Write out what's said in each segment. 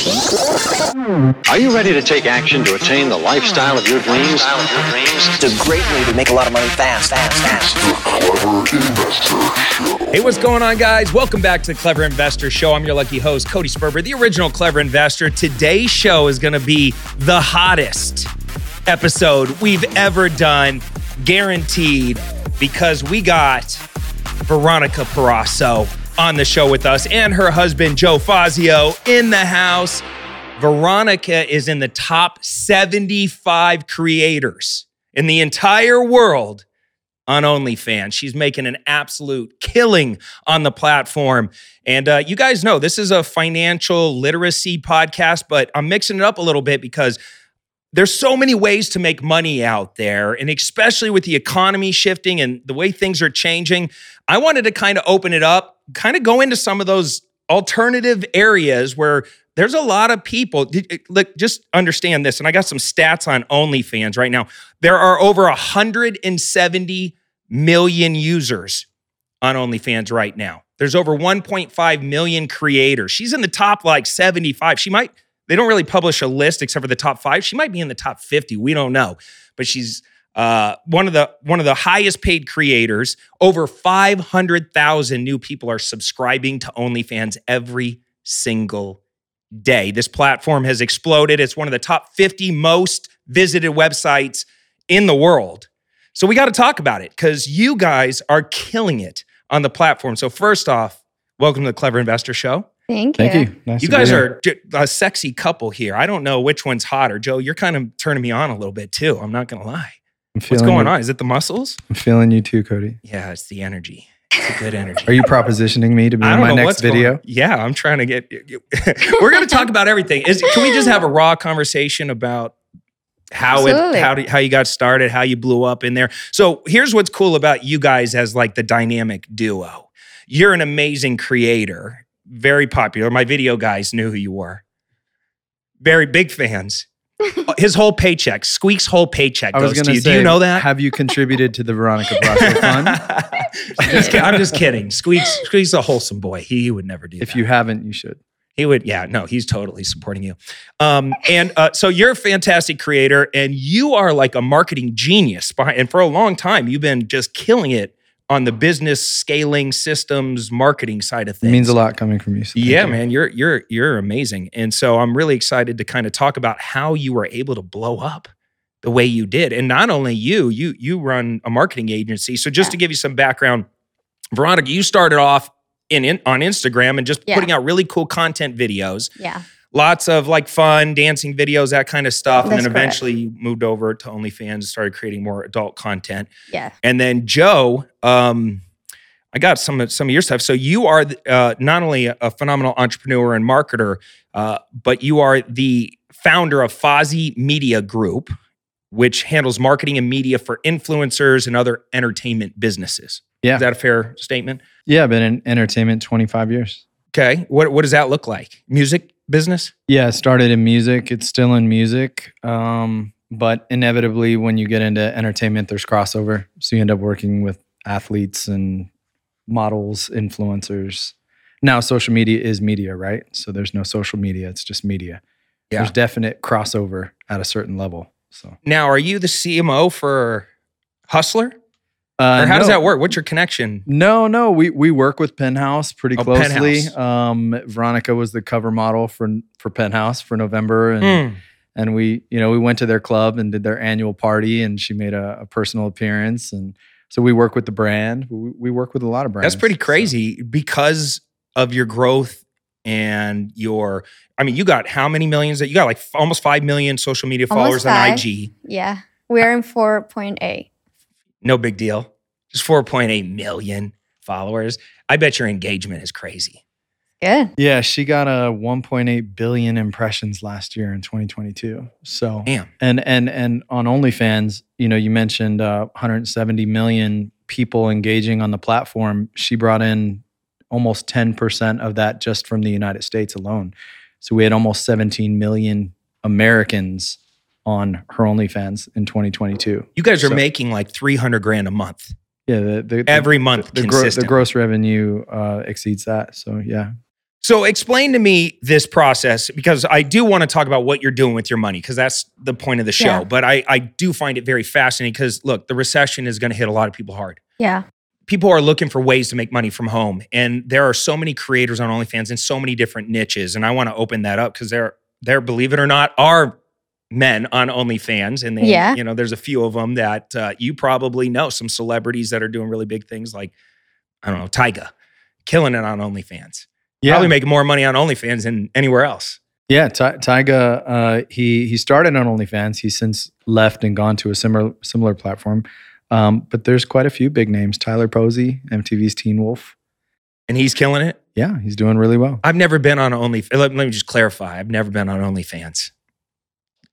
Are you ready to take action to attain the lifestyle of your dreams? It's a great way to make a lot of money fast, fast, fast. Hey, what's going on, guys? Welcome back to the Clever Investor Show. I'm your lucky host, Cody Sperber, the original Clever Investor. Today's show is going to be the hottest episode we've ever done, guaranteed, because we got Veronica Perasso on the show with us and her husband, Joe Fazio, in the house. Veronica is in the top 75 creators in the entire world on OnlyFans. She's making an absolute killing on the platform. And uh, you guys know this is a financial literacy podcast, but I'm mixing it up a little bit because there's so many ways to make money out there. And especially with the economy shifting and the way things are changing, I wanted to kind of open it up, kind of go into some of those alternative areas where there's a lot of people. Eh, look, just understand this. And I got some stats on OnlyFans right now. There are over 170 million users on OnlyFans right now. There's over 1.5 million creators. She's in the top like 75. She might, they don't really publish a list except for the top five. She might be in the top 50. We don't know. But she's uh, one of the one of the highest paid creators. Over 500,000 new people are subscribing to OnlyFans every single day. This platform has exploded. It's one of the top 50 most visited websites in the world. So we got to talk about it because you guys are killing it on the platform. So first off, welcome to the Clever Investor Show. Thank you. Thank you. Nice You guys are a sexy couple here. I don't know which one's hotter. Joe, you're kind of turning me on a little bit too. I'm not going to lie. I'm What's going you- on? Is it the muscles? I'm feeling you too, Cody. Yeah, it's the energy. It's a good energy. Are you propositioning me to be in my next what's going video? Yeah, I'm trying to get. We're going to talk about everything. Is can we just have a raw conversation about how it how do, how you got started, how you blew up in there? So here's what's cool about you guys as like the dynamic duo. You're an amazing creator, very popular. My video guys knew who you were. Very big fans. His whole paycheck, Squeak's whole paycheck I was goes to you. say, Do you know that? Have you contributed to the Veronica Perasso Fund? Just I'm just kidding. Squeak's, Squeak's a wholesome boy. He, he would never do that. If that. you haven't, you should. He would, yeah, no, he's totally supporting you. Um, and uh, so you're a fantastic creator, and you are like a marketing genius. Behind, and for a long time, you've been just killing it on the business scaling systems marketing side of It things. means a lot coming from you. so Yeah, you. man, you're you're you're amazing, and so I'm really excited to kind of talk about how you were able to blow up the way you did, and not only you, you you run a marketing agency. So just to give you some background, Veronica, you started off in, in on Instagram and just Yeah. putting out really cool content videos, Yeah. Lots of like fun dancing videos, that kind of stuff, and then correct. eventually you moved over to OnlyFans and started creating more adult content. Yeah. And then Joe, um, I got some of some of your stuff. So you are uh, not only a phenomenal entrepreneur and marketer, uh, but you are the founder of Fozzy Media Group, which handles marketing and media for influencers and other entertainment businesses. Yeah. Is that a fair statement? Yeah, I've been in entertainment 25 years. Okay. What what does that look like? Music business? Yeah, I started in music. It's still in music. Um, but inevitably, when you get into entertainment, there's crossover. So you end up working with athletes and models, influencers. Now, social media is media, right? So there's no social media, it's just media. Yeah. There's definite crossover at a certain level. So, Now, are you the CMO for Hustler? Uh, Or how does that work? What's your connection? No, no, we we work with Penthouse pretty Oh, closely. Penthouse. Um, Veronica was the cover model for for Penthouse for November, and Mm. and we you know we went to their club and did their annual party, and she made a, a personal appearance, and so we work with the brand. We, we work with a lot of brands. That's pretty so- crazy because of your growth and your. I mean, you got how many millions? That you got like f- almost five million social media followers Almost on. IG. Yeah. We're in 4.8. No big deal. Just four point eight million followers. I bet your engagement is crazy. Yeah. Yeah, she got a 1.8 billion impressions last year in 2022. So Damn. and and and on OnlyFans, you know, you mentioned uh, 170 million people engaging on the platform. She brought in almost 10% of that just from the United States alone. So we had almost 17 million Americans on her OnlyFans in 2022. You guys are So- making like three hundred grand a month Yeah, the, the, every month. the, the, gro- the gross revenue uh, exceeds that. So yeah, So explain to me this process because I do want to talk about what you're doing with your money because that's the point of the show. Yeah. But I, I do find it very fascinating because look, the recession is going to hit a lot of people hard. Yeah. People are looking for ways to make money from home, and there are so many creators on OnlyFans in so many different niches. And I want to open that up because there, there, believe it or not, are men on OnlyFans, and they, Yeah. you know, there's a few of them that uh, you probably know. Some celebrities that are doing really big things, like I don't know, Tyga, killing it on OnlyFans. Yeah, Probably making more money on OnlyFans than anywhere else. yeah. Ty- Tyga, uh, he he started on OnlyFans. He's since left and gone to a similar similar platform. Um, but there's quite a few big names. Tyler Posey, MTV's Teen Wolf. And he's killing it. Yeah, he's doing really well. I've never been on OnlyFans. Let, let me just clarify. I've never been on OnlyFans.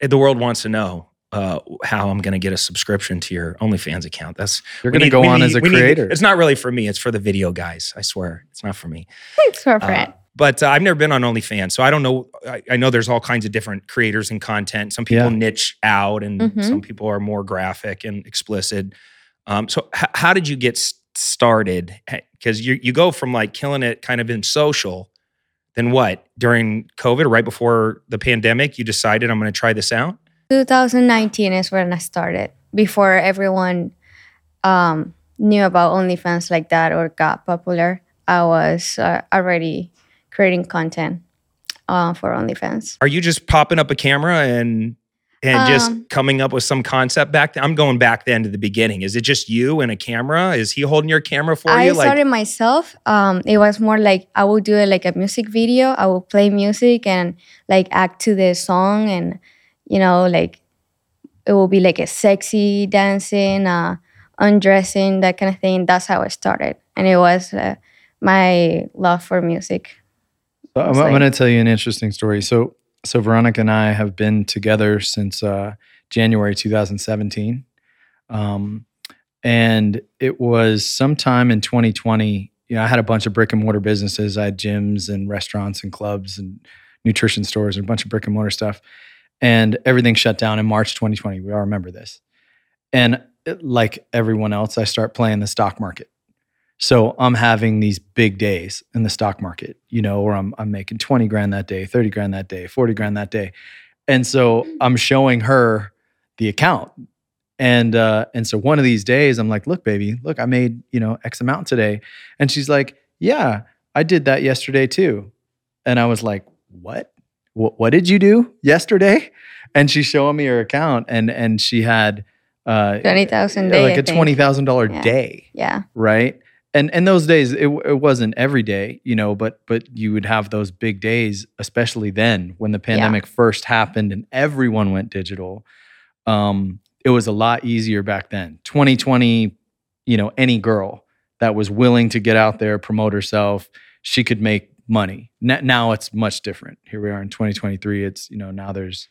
The world wants to know uh, how I'm going to get a subscription to your OnlyFans account. That's You're going to go on need- as a we need- creator. it's not really for me. It's for the video guys. I swear, it's not for me. Thanks, Uh, girlfriend. but uh, I've never been on OnlyFans, so I don't know. I, I know there's all kinds of different creators and content. Some people Yeah. niche out, and Mhm. some people are more graphic and explicit. Um, so, h- how did you get started? Because you you go from like killing it, kind of in social, then what? During COVID, right before the pandemic, you decided I'm going to try this out. 2019 is when I started. Before everyone um, knew about OnlyFans like that or got popular, I was uh, already creating content uh, for OnlyFans. Are you just popping up a camera and and just Um, coming up with some concept back then? I'm going back then to the beginning. Is it just you and a camera? Is he holding your camera for I you? Like, started myself. Um, it was more like I would do it like a music video. I would play music and like act to the song, and you know, like it will be like a sexy dancing, uh, undressing, that kind of thing. That's how I started, and it was uh, my love for music. I'm, It's I'm going to tell you an interesting story. So, so Veronica and I have been together since uh, January 2017, um, and it was sometime in 2020. You know, I had a bunch of brick and mortar businesses. I had gyms and restaurants and clubs and nutrition stores and a bunch of brick and mortar stuff, and everything shut down in March 2020. We all remember this. And uh, like everyone else, I start playing the stock market. So I'm having these big days in the stock market, you know, where I'm I'm making 20 grand that day, 30 grand that day, 40 grand that day. And so I'm showing her the account. And uh and so one of these days I'm like, "Look, baby, look, I made, you know, X amount today." And she's like, "Yeah, I did that yesterday too." And I was like, "What? What, what did you do yesterday?" And she's showing me her account and and she had uh 20,000 day, like a twenty thousand dollar Yeah. day Yeah, right and and those days it, it wasn't every day you know but but you would have those big days especially then when the pandemic first happened and everyone went digital. Um it was a lot easier back then. 2020 you know any girl that was willing to get out there promote herself she could make money. Now it's much different. Here we are in 2023 it's you know now there's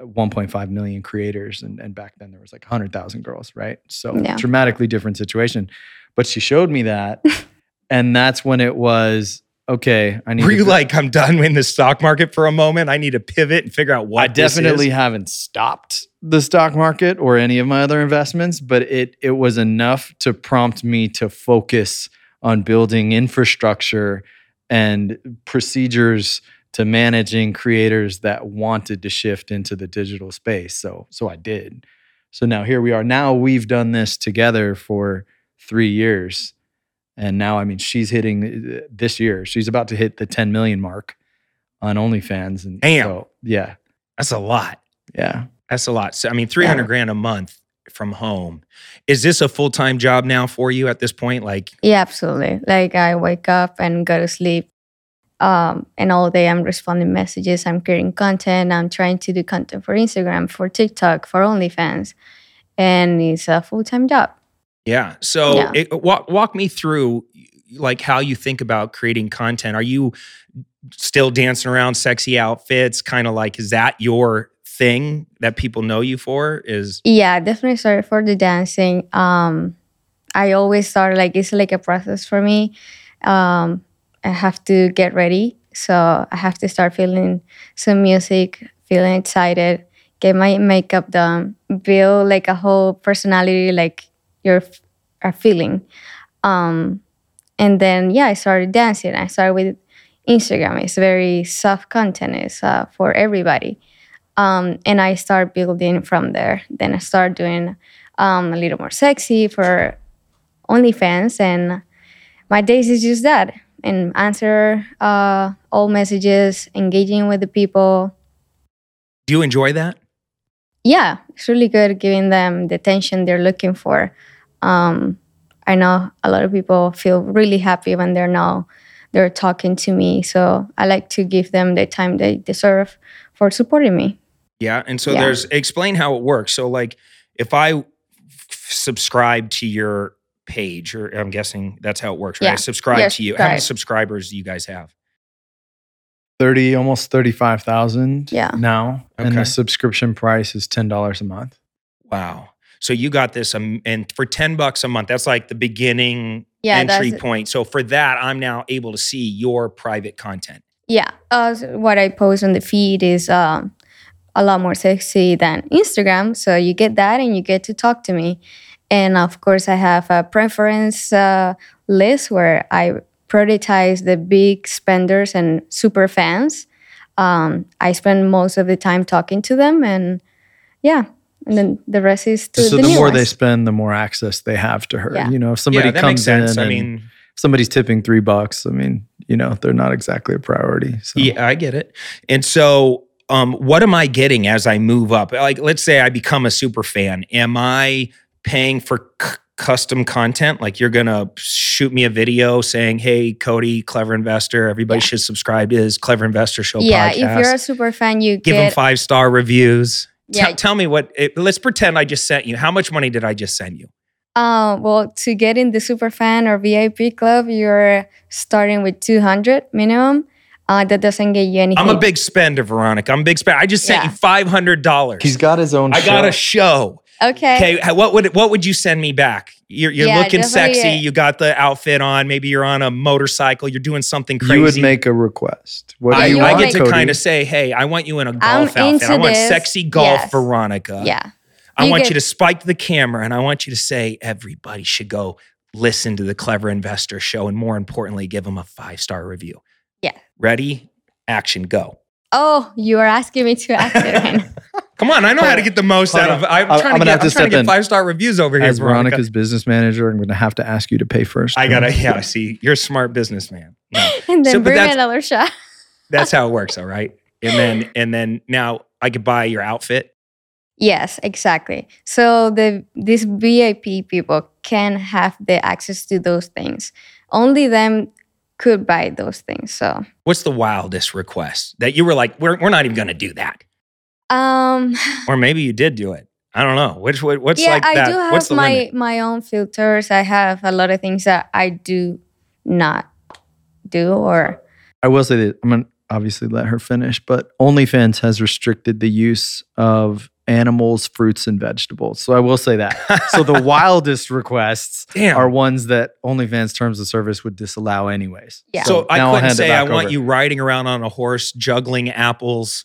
1.5 million creators and, and back then there was like 100000 girls right so Yeah. dramatically different situation but she showed me that and that's when it was okay i need were to you like, I'm done in the stock market for a moment? I need to pivot and figure out what I this definitely is? haven't stopped the stock market or any of my other investments, but it it was enough to prompt me to focus on building infrastructure and procedures to managing creators that wanted to shift into the digital space. So so I did. So now here we are. Now we've done this together for 3 years. And now I mean she's hitting uh, this year. She's about to hit the 10 million mark on OnlyFans and Damn. so yeah. That's a lot. Yeah. That's a lot. So I mean, 300 Yeah. grand a month from home. Is this a full time job now for you at this point? Like, yeah, absolutely. Like I wake up and go to sleep, um, and all day I'm responding messages. I'm creating content. I'm trying to do content for Instagram, for TikTok, for OnlyFans, and it's a full time job. yeah. So Yeah. It, walk walk me through like how you think about creating content. Are you still dancing around sexy outfits? Kind of like, is that your thing that people know you for? Is Yeah, definitely started for the dancing. Um, I always start like it's like a process for me. Um, I have to get ready, so I have to start feeling some music, feeling excited, get my makeup done, build like a whole personality, like you're are feeling. Um, and then yeah, I started dancing. I started with Instagram It's very soft content. It's uh, for everybody. Um, and I start building from there. Then I start doing um, a little more sexy for OnlyFans, and my days is just that and answer uh, all messages, engaging with the people. Do you enjoy that? Yeah, it's really good giving them the attention they're looking for. Um, I know a lot of people feel really happy when they're now they're talking to me. So I like to give them the time they deserve for supporting me. Yeah. And so Yeah. there's explain how it works. So like if I f- subscribe to your page, or I'm guessing that's how it works, right? I Yeah. subscribe Yeah, to you. How many subscribers do you guys have? 30, almost 35,000 Yeah. now. And the subscription price is $10 a month. Wow. So you got this, um, and for ten bucks a month, that's like the beginning Yeah, entry point. So for that, I'm now able to see your private content. Yeah, uh, what I post on the feed is um, a lot more sexy than Instagram. So you get that and you get to talk to me. And of course, I have a preference uh, list where I prioritize the big spenders and super fans. Um, I spend most of the time talking to them, and yeah, and then the rest is to so the, the, new more they spend, the more access they have to her. Yeah. You know, if somebody yeah, comes makes sense. in I and mean, somebody's tipping three bucks, I mean, you know, they're not exactly a priority. So Yeah, I get it. And so, um, what am I getting as I move up? Like, let's say I become a super fan. Am I paying for c- custom content? Like, you're gonna shoot me a video saying, "Hey, Cody, clever investor. Everybody should subscribe to his Clever Investor Show yeah, podcast. if you're a super fan, you Give him get five star reviews." Yeah. Tell- tell me what. It, let's pretend I just sent you. How much money did I just send you? Uh, well, to get in the super fan or VIP club, you're starting with 200 minimum. Uh, that doesn't get you anything. I'm a big spender, Veronica. I'm a big spender. I just sent Yeah. you five hundred dollars. he's got his own I show. got a show. Okay. Okay, what would what would you send me back? You're, you're Yeah, looking sexy. uh, You got the outfit on. Maybe you're on a motorcycle. You're doing something crazy. You would make a request. What I, do you you I want, get to Cody? kind of say, "Hey, I want you in a golf I'm outfit. I want this. sexy golf Yes. Veronica. Yeah. I You want get- you to spike the camera, and I want you to say everybody should go listen to the Clever Investor Show, and more importantly, give them a five star review. Yeah. Ready? Action. Go. Oh, you are asking me to act it right now. Come on, I know how to get the most out of. I'm I'm- trying I'm to gonna get, have to I'm trying to get in. five star reviews over here, As Veronica. Veronica's business manager, I'm going to have to ask you to pay first. I gotta. Yeah. See, you're a smart businessman. No. and then So, bring that's- another shot. That's how it works, all right. And then and then now I could buy your outfit. Yes, exactly. So the these VIP people can have the access to those things. Only them could buy those things. So What's the wildest request that you were like, we're we're not even gonna do that, um or maybe you did do it. I don't know. Which what, what's yeah, like I that? do have what's my limit? my own filters. I have a lot of things that I do not do or I will say that I'm going to obviously let her finish, but OnlyFans has restricted the use of animals, fruits, and vegetables. So I will say that. so the wildest requests Damn. are ones that OnlyFans terms of service would disallow anyways. Yeah. so I I'll couldn't say I back want you riding around on a horse, juggling apples.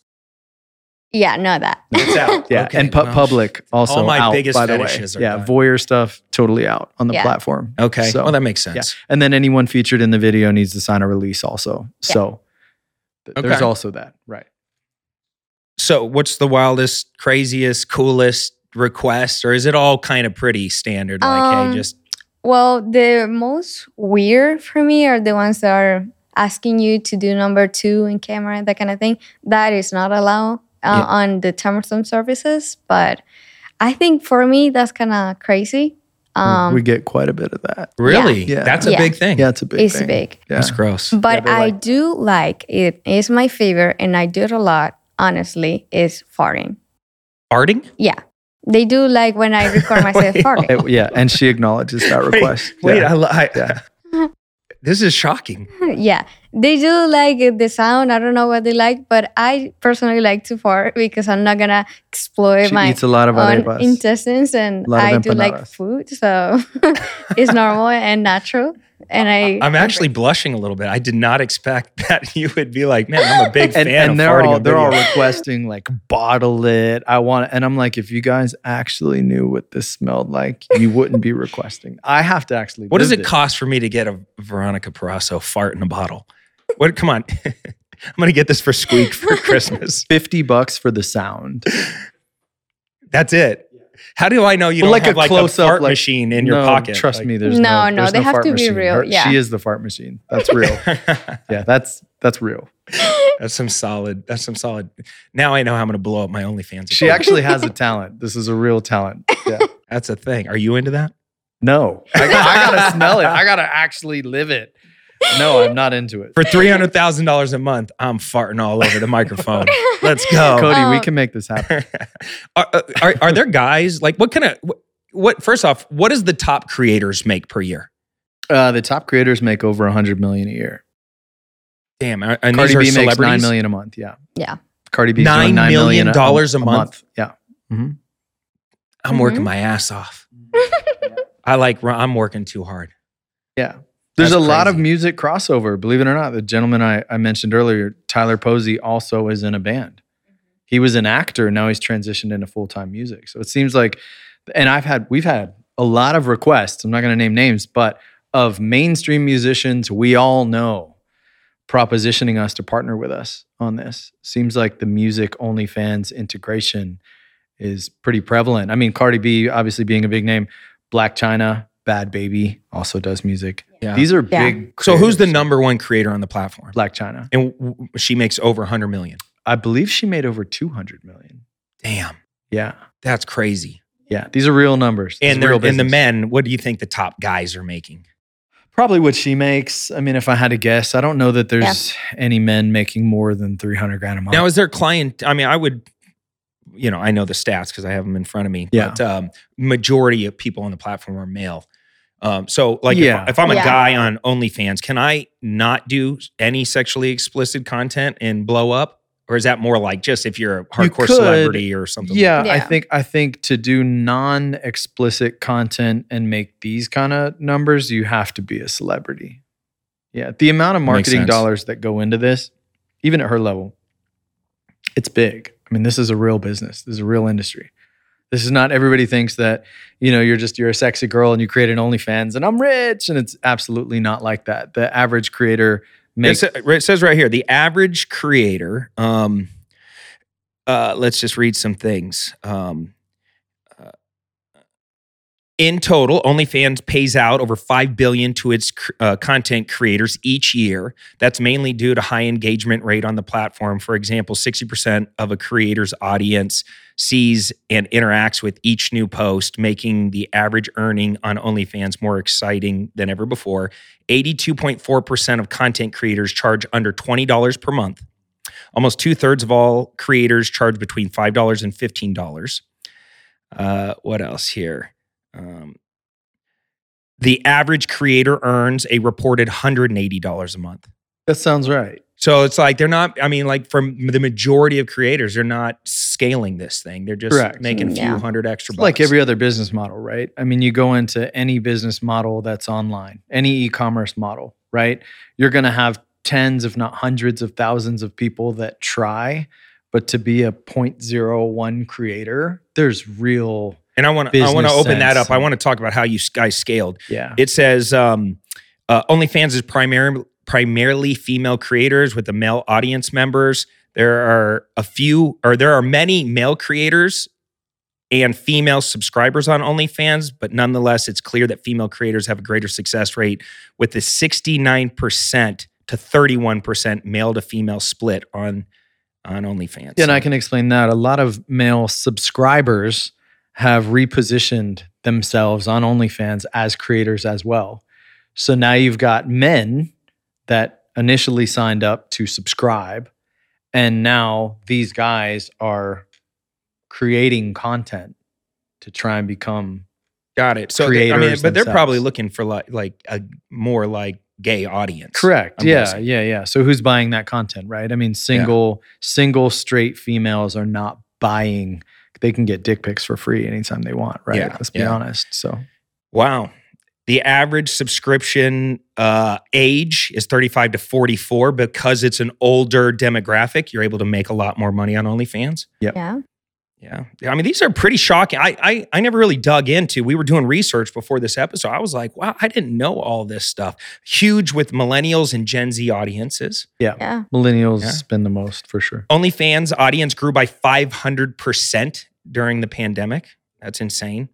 Yeah, no that. It's out. Yeah, Okay, and pu- well, public also all my out, biggest by the way. fetishes are Yeah, done. voyeur stuff totally out on the Yeah. platform. Okay. So, well, that makes yeah. sense. And then anyone featured in the video needs to sign a release also. So th- there's also that. Right. So, what's the wildest, craziest, coolest request, or is it all kind of pretty standard? Like, Um, hey, just Well, the most weird for me are the ones that are asking you to do number two in camera, that kind of thing. That is not allowed uh, Yeah. on the terms services. But I think for me, that's kind of crazy. Um, we get quite a bit of that. really, Yeah. that's a Yeah. big thing. Yeah, it's a big it's thing. big. Yeah. That's gross. But they're I like- do like it. it. Is my favorite, and I do it a lot. Honestly, is farting. Farting? Yeah, they do like when I record myself Wait, farting. Eh, yeah, and she acknowledges that request. Wait, yeah. I, li- I Yeah. this is shocking. yeah, they do like the sound. I don't know what they like, but I personally like to fart because I'm not gonna exploit she my eats a lot of own arepas. intestines, and Lot of I do like food, so it's normal and natural. And I, I'm actually blushing a little bit. I did not expect that you would be like, man, I'm a big fan and of they're farting all they're all requesting like bottle it. I want it. and I'm like, if you guys actually knew what this smelled like, you wouldn't be requesting. I have to actually. What does live it cost for me to get a Veronica Perasso fart in a bottle? What? Come on. I'm gonna get this for Squeak for Christmas. 50 bucks for the sound. That's it. How do I know you Well, don't like have a like a close-up, fart like- machine in your pocket? Trust Like- me, there's No, no, no, there's they have fart to be machine. real, Her- yeah. She is the fart machine. That's real. yeah, that's that's real. That's some solid. That's some solid. Now I know how I'm gonna blow up my OnlyFans. She actually has a talent. This is a real talent. Yeah. That's a thing. Are you into that? No, I, I gotta smell it. I gotta actually live it. No, I'm not into it. For three hundred thousand dollars a month, I'm farting all over the microphone. Let's go. Cody, we Um, can make this happen. are, uh, are, are there guys like what kind of what, what? First off, what does the top creators make per year? Uh, the top creators make over a 100 million a year. Damn, and Cardi these are B makes nine celebrities? million a month. Yeah. Yeah. Cardi B Nine nine million million dollars a month? Yeah. Mhm. I'm working Mhm. my ass off. I like. I'm working too hard. Yeah. There's That's a lot of music crossover. Believe it or not, the gentleman I, I mentioned earlier, Tyler Posey, also is in a band. He was an actor. Now he's transitioned into full time music. So it seems like, and I've had, we've had a lot of requests. I'm not going to name names, but of mainstream musicians we all know propositioning us to partner with us on this. Seems like the music OnlyFans integration is pretty prevalent. I mean, Cardi B, obviously being a big name, Blac Chyna, Bhad Bhabie also does music. Yeah. These are Yeah. big. so who's the number one creator on the platform? Blac Chyna. And w- w- she makes over 100 million. I believe she made over 200 million. Damn, Yeah. that's crazy. Yeah. These are real numbers. This And is they're real and the men. What do you think the top guys are making? Probably what she makes. I mean, if I had to guess, I don't know that there's any men making more than 300 grand a month. Now, is there client? I mean, I would, you know, I know the stats because I have them in front of me. Yeah. But um, majority of people on the platform are male. Um, so, like, Yeah. if, if I'm a Yeah. guy on OnlyFans, can I not do any sexually explicit content and blow up, or is that more like just if you're a hardcore could. celebrity or something? like yeah, I think I think to do non-explicit content and make these kind of numbers, you have to be a celebrity. Yeah, the amount of marketing dollars that go into this, even at her level, it's big. I mean, this is a real business. This is a real industry. This is not everybody thinks that, you know, you're just you're a sexy girl and you create an OnlyFans and I'm rich and it's absolutely not like that. The average creator makes it says right here the average creator. Um, uh, let's just read some things. Um, uh, in total, OnlyFans pays out over five billion to its uh, content creators each year. That's mainly due to high engagement rate on the platform. For example, sixty percent of a creator's audience sees and interacts with each new post, making the average earning on OnlyFans more exciting than ever before. 82.4% of content creators charge under $20 per month. Almost two thirds of all creators charge between $5 and $15. Uh, what else here? Um, the average creator earns a reported $180 a month. That sounds right. So it's like they're not, I mean, like from the majority of creators, they're not scaling this thing. They're just Correct. making a few Yeah. hundred extra bucks. like every other business model, right? I mean, you go into any business model that's online, any e-commerce model, right? You're going to have tens, if not hundreds of thousands of people that try, but to be a 0.01 creator, there's real, and I want to, I want to open that up. I want to talk about how you guys scaled. yeah. It says um, uh, OnlyFans is primary, primarily female creators with the male audience members. There are a few, or there are many male creators and female subscribers on OnlyFans, but nonetheless, it's clear that female creators have a greater success rate with the 69% to 31% male to female split on on OnlyFans. Yeah, and I can explain that. A lot of male subscribers have repositioned themselves on OnlyFans as creators as well. So now you've got men that initially signed up to subscribe, and now these guys are creating content to try and become got it. So they- I mean, but they're probably looking for like like a more like gay audience. correct. I'm yeah, guessing. yeah, yeah. So who's buying that content, right? I mean, single single straight females are not buying. They can get dick pics for free anytime they want, right? Yeah, Let's be yeah. honest. So Wow. The average subscription uh, age is 35 to 44 because it's an older demographic. You're able to make a lot more money on OnlyFans. Yeah. Yeah. I mean, these are pretty shocking. I, I I never really dug into. We were doing research before this episode. I was like, wow, I didn't know all this stuff. Huge with millennials and Gen Z audiences. Yeah. Yeah. Millennials Yeah. spend the most for sure. OnlyFans audience grew by 500% during the pandemic. That's insane.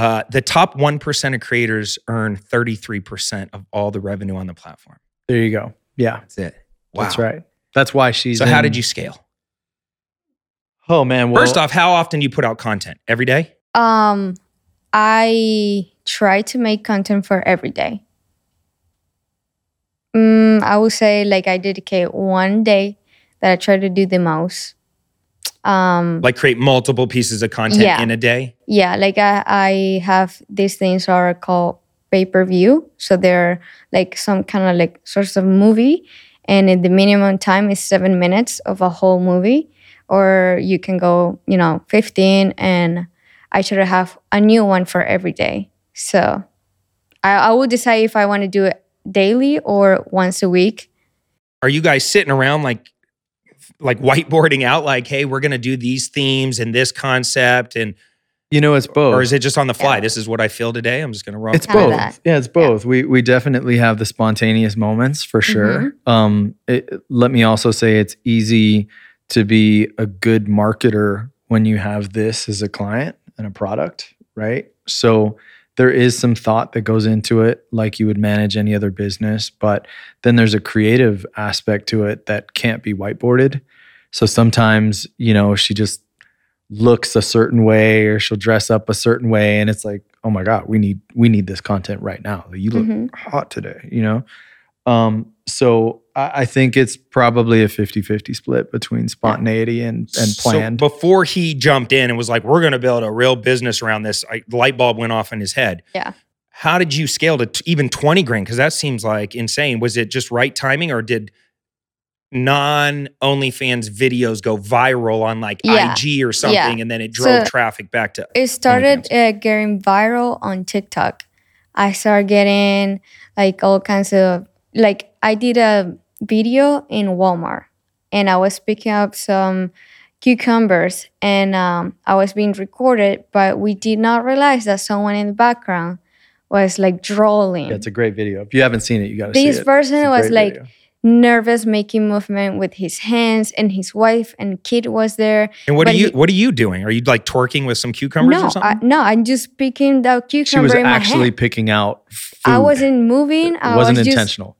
Uh, the top 1% of creators earn 33% of all the revenue on the platform. There you go. Yeah. That's it. Wow. That's right. That's why she's. So, how did you scale? Oh man. Well, First off, how often do you put out content? Every day? Um, I try to make content for every day. Mm, I would say like I dedicate one day that I try to do the most. Um, Like create multiple pieces of content Yeah. in a day? yeah, like I, I have these things are called pay per view. So they're like some kind of like sorts of movie, and the minimum time is seven minutes of a whole movie, or you can go, you know, fifteen. And I to have a new one for every day. So I, I will decide if I want to do it daily or once a week. Are you guys sitting around like like whiteboarding out like, hey, we're gonna do these themes and this concept and you know, it's both. or is it just on the fly? Yeah. This is what I feel today. I'm just gonna roll. It's both. Yeah, it's both. We we definitely have the spontaneous moments for sure. Um, it, let me also say it's easy to be a good marketer when you have this as a client and a product, right? So there is some thought that goes into it, like you would manage any other business, but then there's a creative aspect to it that can't be whiteboarded. So sometimes, you know, she just looks a certain way or she'll dress up a certain way and it's like oh my god we need we need this content right now you look Mhm. hot today you know um so I, I think it's probably a 50-50 split between spontaneity and and planned. So before he jumped in and was like, "We're going to build a real business around this," I, the light bulb went off in his head. Yeah. How did you scale to t- even twenty grand? Because that seems like insane. Was it just right timing, or did non OnlyFans videos go viral on like Yeah. IG or something, Yeah. and then it drove So- traffic back to? It started uh, getting viral on TikTok. I started getting like all kinds of like I did a video in Walmart and I was picking up some cucumbers and um, I was being recorded, but we did not realize that someone in the background was like drawing. yeah, it's a great video if you haven't seen it you gotta see this person was like video. nervous making movement with his hands and his wife and kid was there And what are you? he- what are you doing? Are you like twerking with some cucumbers no or I, something? no i'm just picking the she cucumber was in my actually picking out food. I wasn't moving. I wasn't was just intentional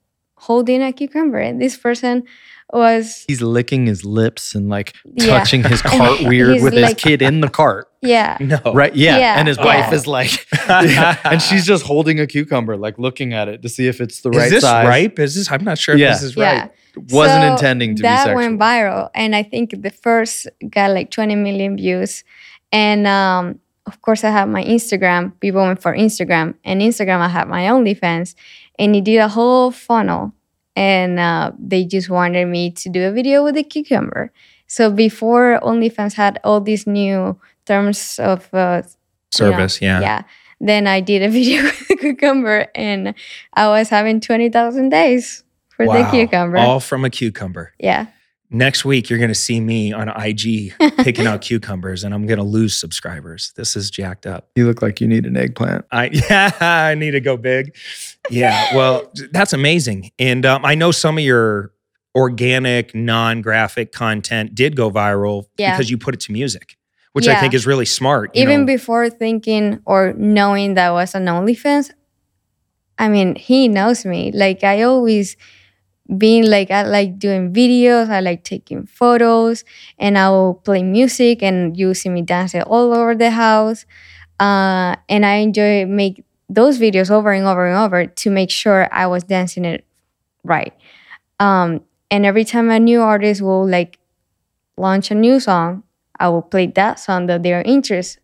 holding a cucumber. And this person was, he's licking his lips and like Yeah. touching his cart weird he's with his kid in the cart Yeah. no. Right. Yeah. Yeah, And his wife is like, and she's just holding a cucumber, like looking at it to see if it's the Is right size. Is this ripe? Is this? I'm not sure if Yeah. this is Yeah. right. Wasn't So intending to be that went viral. And I think the first got like 20 million views. And um, of course, I have my Instagram. People went for Instagram. And Instagram, I have my OnlyFans. And he did a whole funnel. And uh, they just wanted me to do a video with a cucumber. So before OnlyFans had all these new terms of uh, you know, Service. yeah. yeah. Then I did a video with the cucumber and I was having 20,000 days for the cucumber. All from a cucumber. yeah. Next week, you're going to see me on IG picking out cucumbers, and I'm going to lose subscribers. This is jacked up. you look like you need an eggplant. I yeah, I need to go big. Yeah, well, that's amazing, and um, I know some of your organic, non-graphic content did go viral Yeah. because you put it to music, which I think is really smart. you Even know. before thinking or knowing that was an OnlyFans, I mean, he knows me. Like I always being like I like doing videos, I like taking photos, and I will play music and you see me dancing all over the house. Uh, and I enjoy make those videos over and over and over to make sure I was dancing it right. Um, and every time a new artist will like launch a new song, I will play that song that they're interested,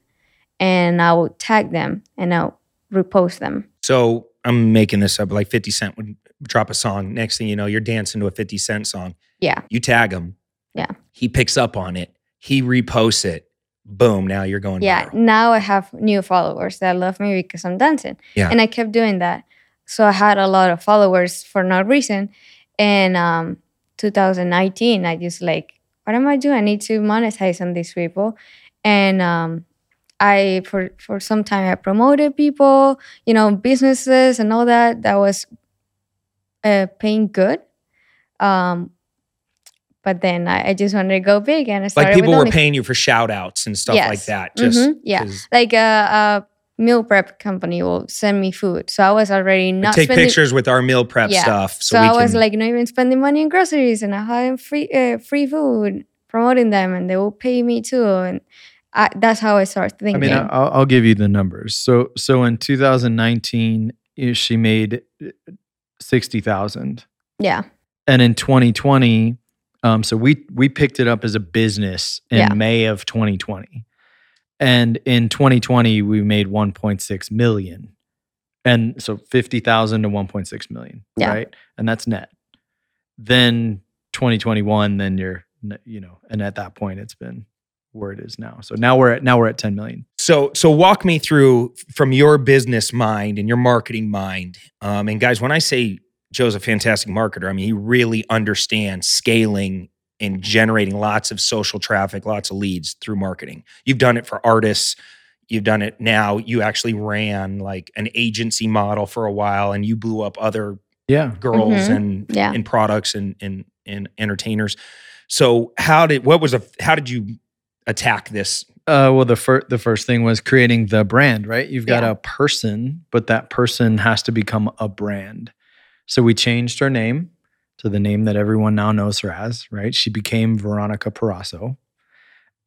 and I will tag them and I'll repost them. So I'm making this up. Like 50 Cent would drop a song. Next thing you know, you're dancing to a 50 Cent song. Yeah. You tag him. Yeah. He picks up on it. He reposts it. Boom. Now you're going Yeah. viral. Now I have new followers that love me because I'm dancing. Yeah. And I kept doing that. So I had a lot of followers for no reason. And um 2019, I just like, what am I doing? I need to monetize on these people. and um, I for for some time I promoted people, you know, businesses and all that. That was uh, paying good. Um, but then I, I just wanted to go big and I started Like people with were paying you for shout outs and stuff like that. Just Mhm, yeah. 'cause- like a, a meal prep company will send me food. So I was already not take spending, pictures with our meal prep Yeah. stuff. So, So, we I was can, like not even spending money on groceries and I had free uh, free food promoting them and they will pay me too. And I, that's how I started I thinking. mean, I'll, I'll give you the numbers. So, so in 2019, eh, she made sixty thousand, yeah. and in 2020, um, so we we picked it up as a business in Yeah. May of 2020, and in 2020 we made 1.6 million, and so 50,000 to 1.6 million, Yeah. right? And that's net. Then 2021, then you're you know, and at that point it's been where it is now. So now we're at now we're at 10 million. So, so walk me through from your business mind and your marketing mind. Um, and guys, when I say Joe's a fantastic marketer, I mean he really understands scaling and generating lots of social traffic, lots of leads through marketing. You've done it for artists. You've done it now. You actually ran like an agency model for a while, and you blew up other Yeah. girls Mhm. and Yeah. and products and and and entertainers. So, how did what was a how did you attack this Uh, well, the first the first thing was creating the brand, right? You've got Yeah. a person, but that person has to become a brand. So we changed her name to the name that everyone now knows her as, right? She became Veronica Perasso,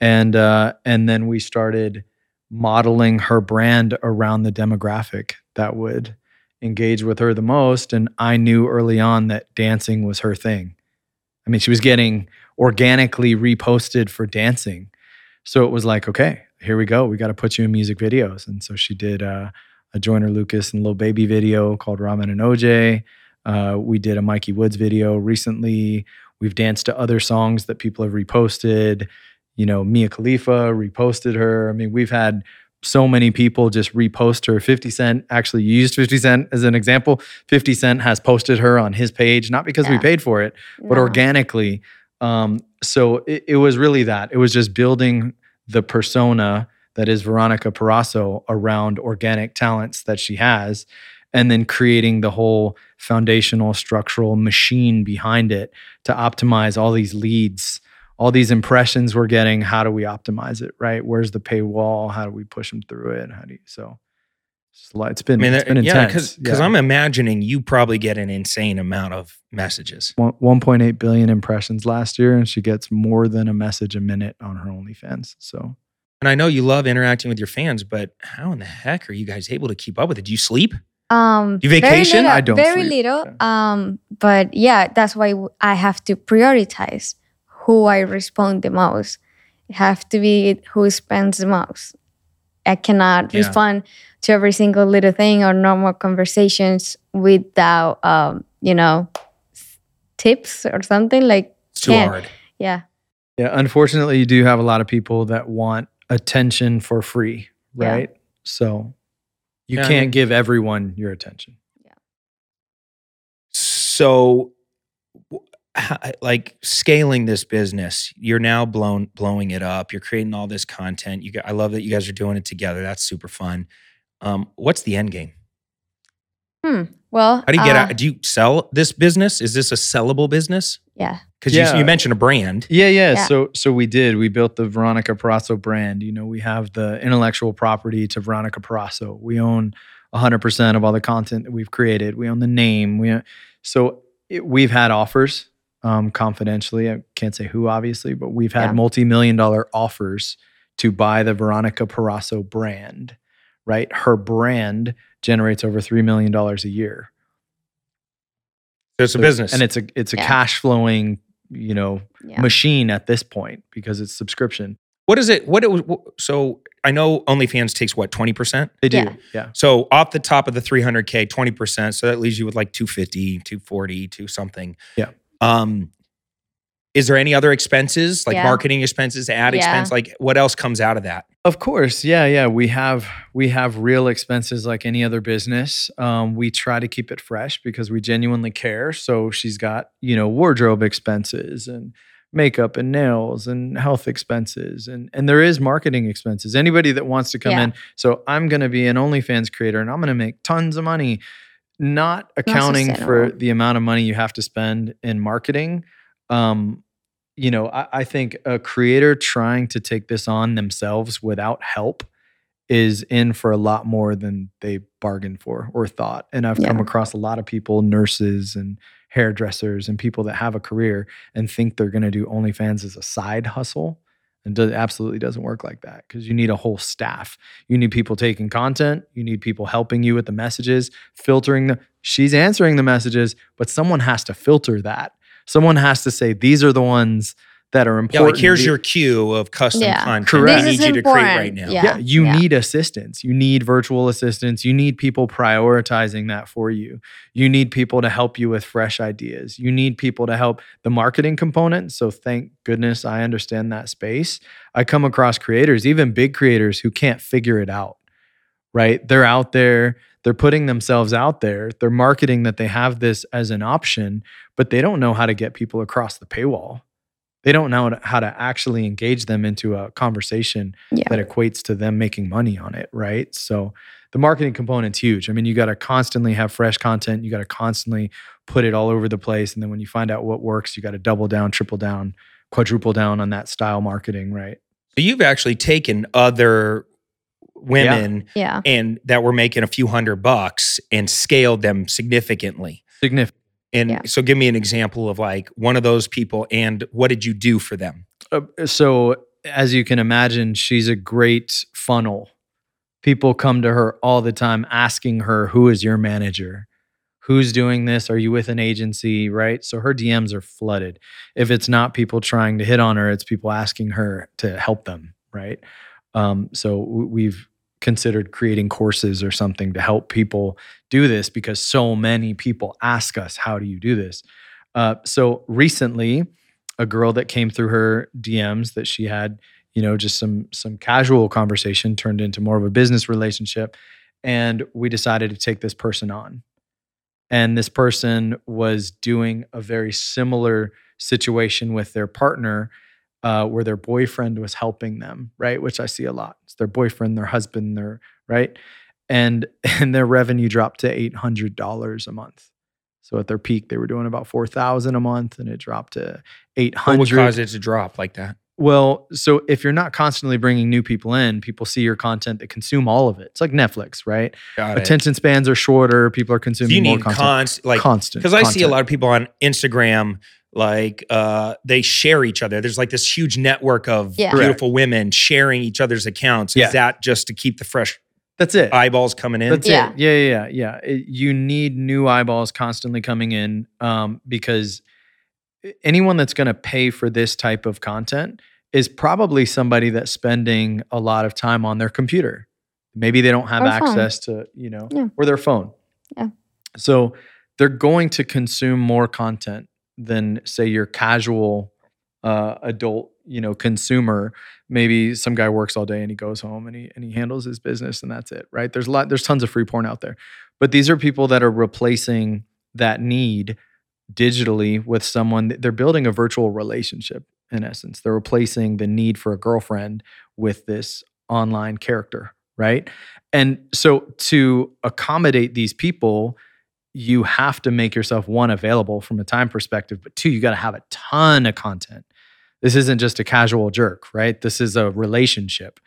and uh, and then we started modeling her brand around the demographic that would engage with her the most. And I knew early on that dancing was her thing. I mean, she was getting organically reposted for dancing. So it was like, okay, here we go. We got to put you in music videos. And so she did uh, a Joyner Lucas and Lil Baby video called Ramen and OJ. Uh, we did a Mikey Woods video recently. We've danced to other songs that people have reposted. You know, Mia Khalifa reposted her. I mean, we've had so many people just repost her. 50 Cent actually used 50 Cent as an example. 50 Cent has posted her on his page, not because we paid for it, but No. organically. Um, so it, it was really that. It was just building the persona that is Veronica Perasso around organic talents that she has, and then creating the whole foundational structural machine behind it to optimize all these leads, all these impressions we're getting. How do we optimize it? Right? Where's the paywall? How do we push them through it? How do you so? It's, a lot- it's been I mean, it's been that- yeah, intense. because Yeah. I'm imagining you probably get an insane amount of messages. 1.8 billion impressions last year, and she gets more than a message a minute on her OnlyFans. So And I know you love interacting with your fans, but how in the heck are you guys able to keep up with it? Do you sleep? Um, You vacation? little- I don't Very sleep. little. Um, but yeah, that's why I have to prioritize who I respond the most. It have to be who spends the most. I cannot Yeah. respond to every single little thing or normal conversations without, um, you know, tips or something like. It's too Can't. hard. Yeah, Yeah, unfortunately, you do have a lot of people that want attention for free, Yeah. right? So you Yeah, can't give everyone your attention. Yeah. So, like scaling this business, you're now blown blowing it up. You're creating all this content. You, got, I love that you guys are doing it together. That's super fun. Um, what's the end game? Hmm. Well, How do you get uh, out? Do you sell this business? Is this a sellable business? Yeah, Because Yeah. you, you mentioned a brand. Yeah, yeah, Yeah. So so we did. We built the Veronica Perasso brand. You know, we have the intellectual property to Veronica Perasso. We own 100% of all the content that we've created. We own the name. We so it, we've had offers um, confidentially. I can't say who, obviously, but we've had Yeah. multi-million dollar offers to buy the Veronica Perasso brand. Right, her brand generates over three million dollars a year. So it's a So- business. and it's a it's a Yeah. cash flowing, you know, yeah. machine at this point because it's subscription. what is it? What it was? So I know OnlyFans takes what twenty percent. They do. Yeah. Yeah. So off the top of the 300K, 20%. So that leaves you with like 250, 240, to something. Yeah. Um, is there any other expenses like Yeah. marketing expenses, ad Yeah. expense? Like what else comes out of that? Of course. Yeah. Yeah. We have we have real expenses like any other business. Um, we try to keep it fresh because we genuinely care. So she's got, you know, wardrobe expenses and makeup and nails and health expenses and and there is marketing expenses. Anybody that wants to come Yeah. in, so I'm going to be an OnlyFans creator and I'm going to make tons of money, not accounting for the amount of money you have to spend in marketing. Um, you know, I, I think a creator trying to take this on themselves without help is in for a lot more than they bargained for or thought. And I've come across a lot of people, nurses and hairdressers and people that have a career and think they're going to do OnlyFans as a side hustle. And it absolutely doesn't work like that because you need a whole staff. You need people taking content. You need people helping you with the messages, filtering the. She's answering the messages, but someone has to filter that. Someone has to say these are the ones that are Yeah, important. like here's The- your queue of custom Yeah. content Correct. I This need is you to create important. right now. Yeah. yeah, you yeah. need assistance. You need virtual assistants. You need people prioritizing that for you. You need people to help you with fresh ideas. You need people to help the marketing component. So thank goodness I understand that space. I come across creators, even big creators who can't figure it out. Right? They're out there, they're putting themselves out there. They're marketing that they have this as an option, but they don't know how to get people across the paywall. They don't know how to actually engage them into a conversation Yeah. that equates to them making money on it, right? So the marketing component's huge. I mean, you got to constantly have fresh content. You got to constantly put it all over the place, and then when you find out what works, you got to double down, triple down, quadruple down on that style marketing, right? So you've actually taken other women Yeah. and that were making a few hundred bucks and scaled them significantly. Significant. And Yeah. so give me an example of like one of those people and what did you do for them? Uh, so as you can imagine, she's a great funnel. People come to her all the time asking her, "Who is your manager? Who's doing this? Are you with an agency?" Right? So her DMs are flooded. If it's not people trying to hit on her, it's people asking her to help them. Right? Um, so we've considered creating courses or something to help people do this because so many people ask us, "How do you do this?" Uh, so recently, a girl that came through her DMs that she had, you know, just some some casual conversation turned into more of a business relationship, and we decided to take this person on. And this person was doing a very similar situation with their partner, uh, where their boyfriend was helping them, right? Which I see a lot. It's their boyfriend, their husband, their right, and and their revenue dropped to eight hundred dollars a month. So at their peak, they were doing about four thousand a month, and it dropped to eight hundred. What would hundred. cause it to drop like that? Well, so if you're not constantly bringing new people in, people see your content, they consume all of it. It's like Netflix, right? Got it. Attention spans are shorter. People are So consuming you more need content. const like constant. because I see a lot of people on Instagram like uh they share each other. There's like this huge network of Yeah. beautiful women sharing each other's accounts. Yeah. Is that just to keep the fresh That's it. eyeballs coming in? That's Yeah. it. Yeah, yeah, yeah, yeah. It- you need new eyeballs constantly coming in um, because anyone that's going to pay for this type of content is probably somebody that's spending a lot of time on their computer. Maybe they don't have Or phone. access to, you know, Yeah. or their phone. Yeah. So they're going to consume more content than, say, your casual uh, adult, you know, consumer. Maybe some guy works all day and he goes home and he and he handles his business and that's it, right? There's a lot. There's tons of free porn out there, but these are people that are replacing that need digitally with someone. They're building a virtual relationship in essence. They're replacing the need for a girlfriend with this online character, right? And so to accommodate these people, you have to make yourself one available from a time perspective, but two, you got to have a ton of content. This isn't just a casual jerk, right? This is a relationship.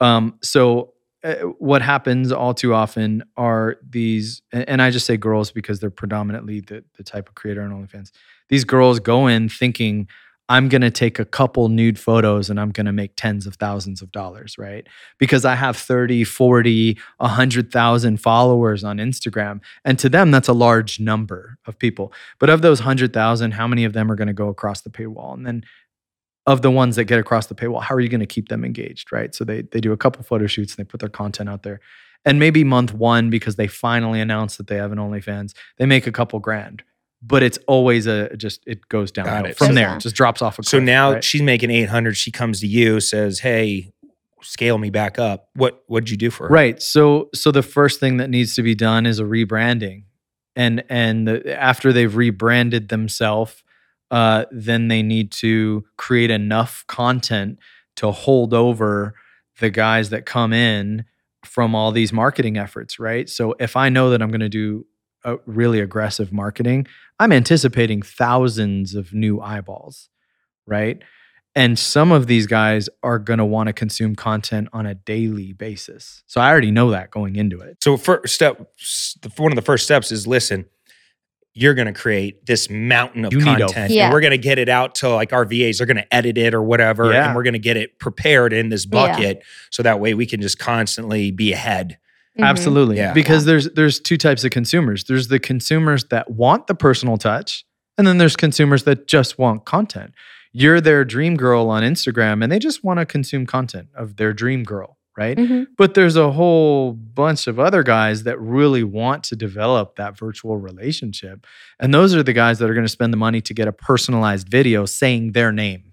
Um, so uh, what happens all too often are these, and and I just say girls because they're predominantly the, the type of creator on OnlyFans. These girls go in thinking, I'm going to take a couple nude photos and I'm going to make tens of thousands of dollars, right? Because I have 30, 40, 100,000 followers on Instagram. And to them, that's a large number of people. But of those 100,000, how many of them are going to go across the paywall? And then of the ones that get across the paywall, how are you going to keep them engaged, right? So they they do a couple photo shoots and they put their content out there. And maybe month one, because they finally announce that they have an OnlyFans, they make a couple grand. But it's always a just it goes down it. from So there. yeah. Just drops off a cliff. so now right? she's making 800. She comes to you, says, Hey, scale me back up. What what'd you do for her? Right. So so the first thing that needs to be done is a rebranding. And and the, after they've rebranded themselves, uh, then they need to create enough content to hold over the guys that come in from all these marketing efforts, right? So if I know that I'm going to do a really aggressive marketing, I'm anticipating thousands of new eyeballs, right? And some of these guys are going to want to consume content on a daily basis. So I already know that going into it. So first step, one of the first steps is listen. You're going to create this mountain of You need a- content, Yeah. and we're going to get it out to like our VAs. They're going to edit it or whatever, Yeah. and we're going to get it prepared in this Yeah. bucket, so that way we can just constantly be ahead. Mhm. Absolutely. Yeah. Because there's there's two types of consumers. There's the consumers that want the personal touch, and then there's consumers that just want content. You're their dream girl on Instagram and they just want to consume content of their dream girl, right? Mhm. But there's a whole bunch of other guys that really want to develop that virtual relationship. And those are the guys that are going to spend the money to get a personalized video saying their name.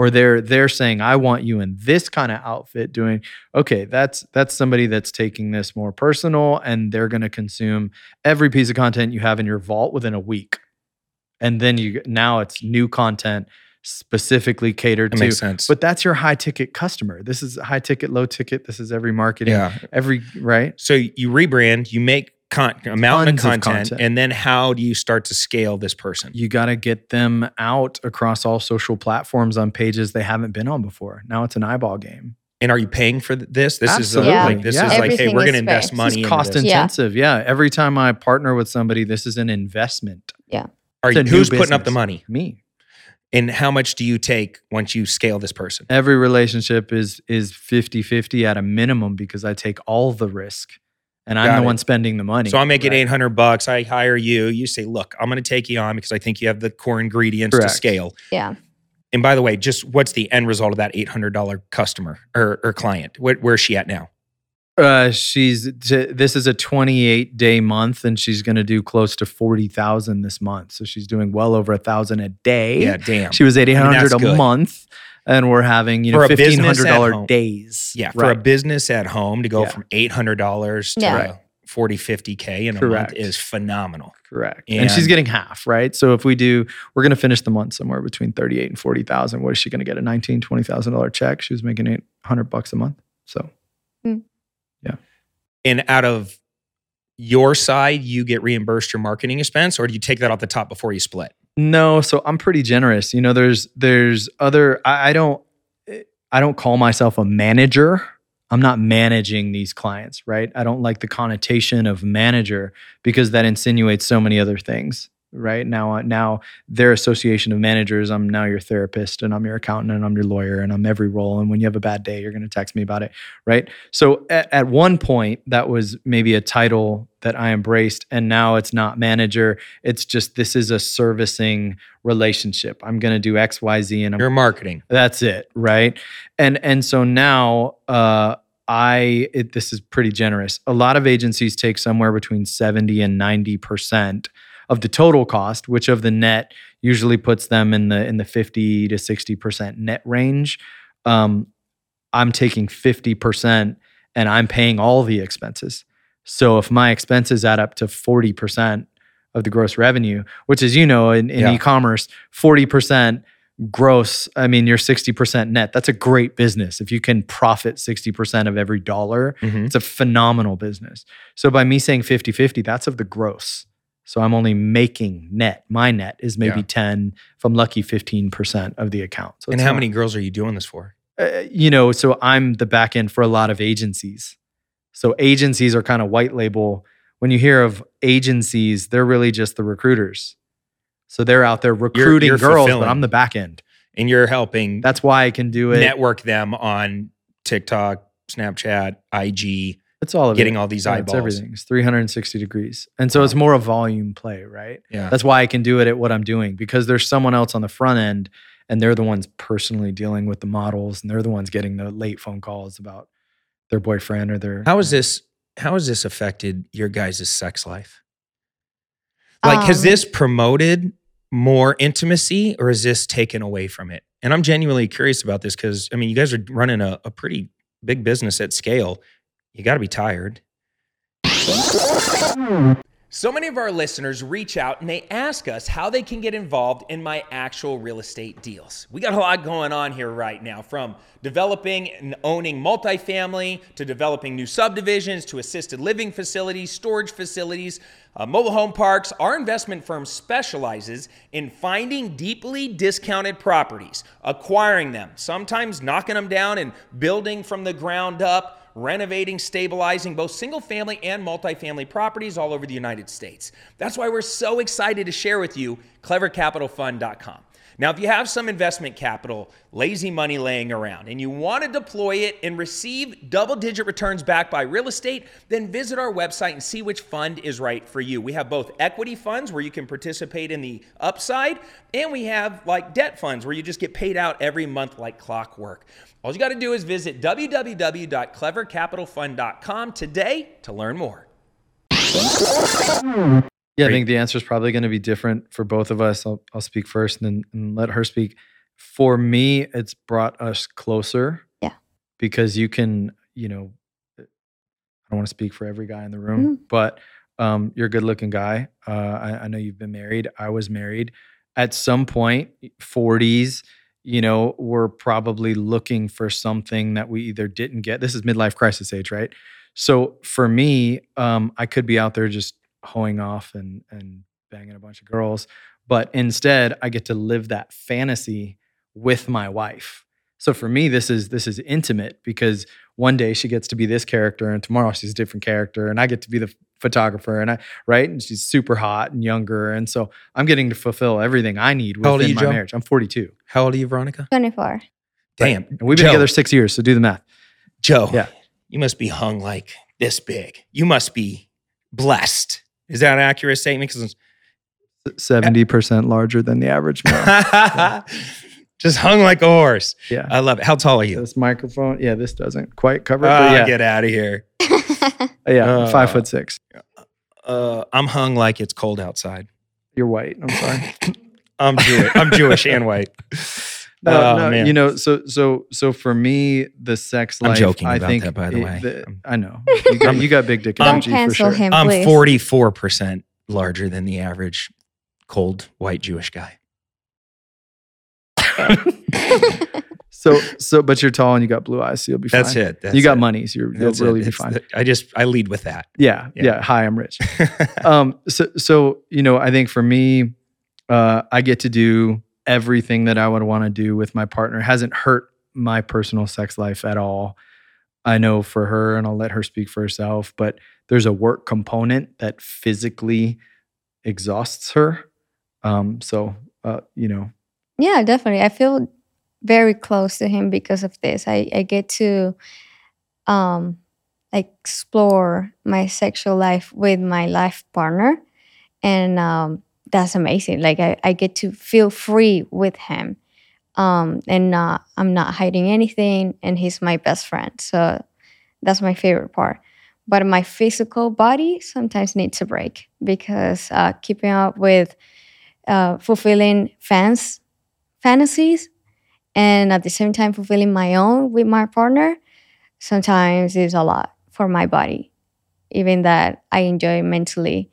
Or they're they're saying, I want you in this kind of outfit doing okay, that's that's somebody that's taking this more personal and they're going to consume every piece of content you have in your vault within a week. And then you now it's new content specifically catered That to makes sense. but that's your high ticket customer. This is high ticket, low ticket. This is every marketing, yeah. every right. So you rebrand, you make con- a mountain of Tons of content, content. and then how do you start to scale this person? You got to get them out across all social platforms on pages they haven't been on before. Now it's an eyeball game. And are you paying for this? This Absolutely. is a, like this Yeah. is like, hey, we're going to invest money This is into cost this. Yeah. intensive. Yeah. Every time I partner with somebody, this is an investment. Yeah. Are It's you, a new who's putting up the money? Me. And how much do you take once you scale this person? Every relationship is is 50-50 at a minimum because I take all the risk and I'm Got the it. one spending the money. So I'm making right? 800 800 bucks. I hire you. You say, look, I'm going to take you on because I think you have the core ingredients Correct. to scale. Yeah. And by the way, just what's the end result of that $800 customer or, or client? Where, where's she at now? Uh, she's t- this is a 28 day month, and she's going to do close to 40,000 this month. So she's doing well over a thousand a day. Yeah, damn. She was 800 that's a good. month, and we're having you know fifteen hundred at dollar home. days. yeah, for a business at home to go Yeah. from $800 to Yeah. Uh, 40, 50K in a month is phenomenal. correct. And, she's getting half, right? So if we do, we're going to finish the month somewhere between 38 and 40,000. What is she going to get? A 19, 20,000 dollar check. She was making 800 bucks a month. So hmm. yeah. And out of your side, you get reimbursed your marketing expense, or do you take that off the top before you split? No, so I'm pretty generous. You know, there's there's other I, I don't I don't call myself a manager. I'm not managing these clients, right? I don't like the connotation of manager because that insinuates so many other things, right? Now now their association of managers, I'm now your therapist and I'm your accountant and I'm your lawyer and I'm every role and when you have a bad day, you're going to text me about it, right? So at, at one point that was maybe a title that I embraced and now it's not manager it's just this is a servicing relationship i'm going to do xyz and I'm, Your marketing. that's it right and and so now uh i it, this is pretty generous a lot of agencies take somewhere between 70 and 90 percent of the total cost which of the net usually puts them in the in the 50 to 60 percent net range um i'm taking 50 percent and i'm paying all the expenses so if my expenses add up to 40% of the gross revenue, which is, you know, in, in Yeah. e-commerce, 40% gross, I mean, you're 60% net. That's a great business. If you can profit 60% of every dollar, Mhm. it's a phenomenal business. So by me saying 50-50, that's of the gross. So I'm only making net. My net is maybe Yeah. 10, if I'm lucky, 15% of the account. So And how not- many girls are you doing this for? uh, you know, so I'm the back end for a lot of agencies. So agencies are kind of white label. When you hear of agencies, they're really just the recruiters. So they're out there recruiting you're girls, but. I'm the back end. And you're helping That's why I can do it. network them on TikTok, Snapchat, IG, it's all of getting it. all these Yeah, eyeballs. It's everything. It's 360 degrees. And so it's more a volume play, right? Yeah. That's why I can do it at what I'm doing because there's someone else on the front end and they're the ones personally dealing with the models and they're the ones getting the late phone calls about their boyfriend or their How is this? How has this affected your guys' sex life? Like, has Um, this promoted more intimacy, or is this taken away from it? And I'm genuinely curious about this because I mean, you guys are running a, a pretty big business at scale. You got to be tired. So many of our listeners reach out and they ask us how they can get involved in my actual real estate deals. We got a lot going on here right now from developing and owning multifamily to developing new subdivisions to assisted living facilities, storage facilities, uh, mobile home parks. Our investment firm specializes in finding deeply discounted properties, acquiring them, sometimes knocking them down and building from the ground up renovating, stabilizing both single family and multifamily properties all over the United States. That's why we're so excited to share with you clevercapitalfund.com. Now, if you have some investment capital, lazy money laying around, and you want to deploy it and receive double digit returns backed by real estate, then visit our website and see which fund is right for you. We have both equity funds where you can participate in the upside, and we have like debt funds where you just get paid out every month like clockwork. All you got to do is visit www.clevercapitalfund.com today to learn more. Yeah, I think the answer is probably going to be different for both of us. I'll, I'll speak first and then and let her speak. For me, it's brought us closer. Yeah. Because you can, you know, I don't want to speak for every guy in the room, Mhm. but um, you're a good looking guy. Uh, I, I know you've been married. I was married. At some point, 40s, you know, we're probably looking for something that we either didn't get. This is midlife crisis age, right? So for me, um, I could be out there just hoeing off and and banging a bunch of girls, but instead I get to live that fantasy with my wife. So for me, this is this is intimate because one day she gets to be this character, and tomorrow she's a different character, and I get to be the photographer, and I right, and she's super hot and younger, and so I'm getting to fulfill everything I need How old are within you, my Joe? marriage. I'm 42. How old are you, Veronica? 24. Damn. And we've been Joe, together six years, so do the math. Joe, Yeah. you must be hung like this big. You must be blessed. Is that an accurate statement? Because Seventy percent larger than the average male. just hung like a horse. yeah. I love it. How tall are you? this microphone, yeah, this doesn't quite cover it, Ah, yeah, Get out of here. yeah, Uh, five foot six. Uh, I'm hung like it's cold outside. You're white. I'm sorry. I'm Jewish. I'm Jewish and white. No, Oh, no, man. you know, so so so for me, the sex life. I'm life. joking I about think that, by the it- way. I know you got, you got big dick Don't energy for cancel sure. him, I'm please. 44% larger than the average cold white Jewish guy. So so, but you're tall and you got blue eyes, so you'll be fine. That's it. That's you got it. money, so you're, you'll That's it. really be It's fine. the- I just I lead with that. yeah, Yeah. yeah, Hi, I'm rich. um, so so you know, I think for me, uh, I get to do everything that I would want to do with my partner. Hasn't hurt my personal sex life at all. I know for her, and I'll let her speak for herself, but there's a work component that physically exhausts her. Um, so uh, you know, Yeah, definitely. I feel very close to him because of this. I, I get to um explore my sexual life with my life partner and um that's amazing. Like I, I get to feel free with him. Um and not I'm not hiding anything and he's my best friend. So that's my favorite part. But my physical body sometimes needs a break because uh, keeping up with uh, fulfilling fans fantasies and at the same time fulfilling my own with my partner sometimes is a lot for my body even that i enjoy mentally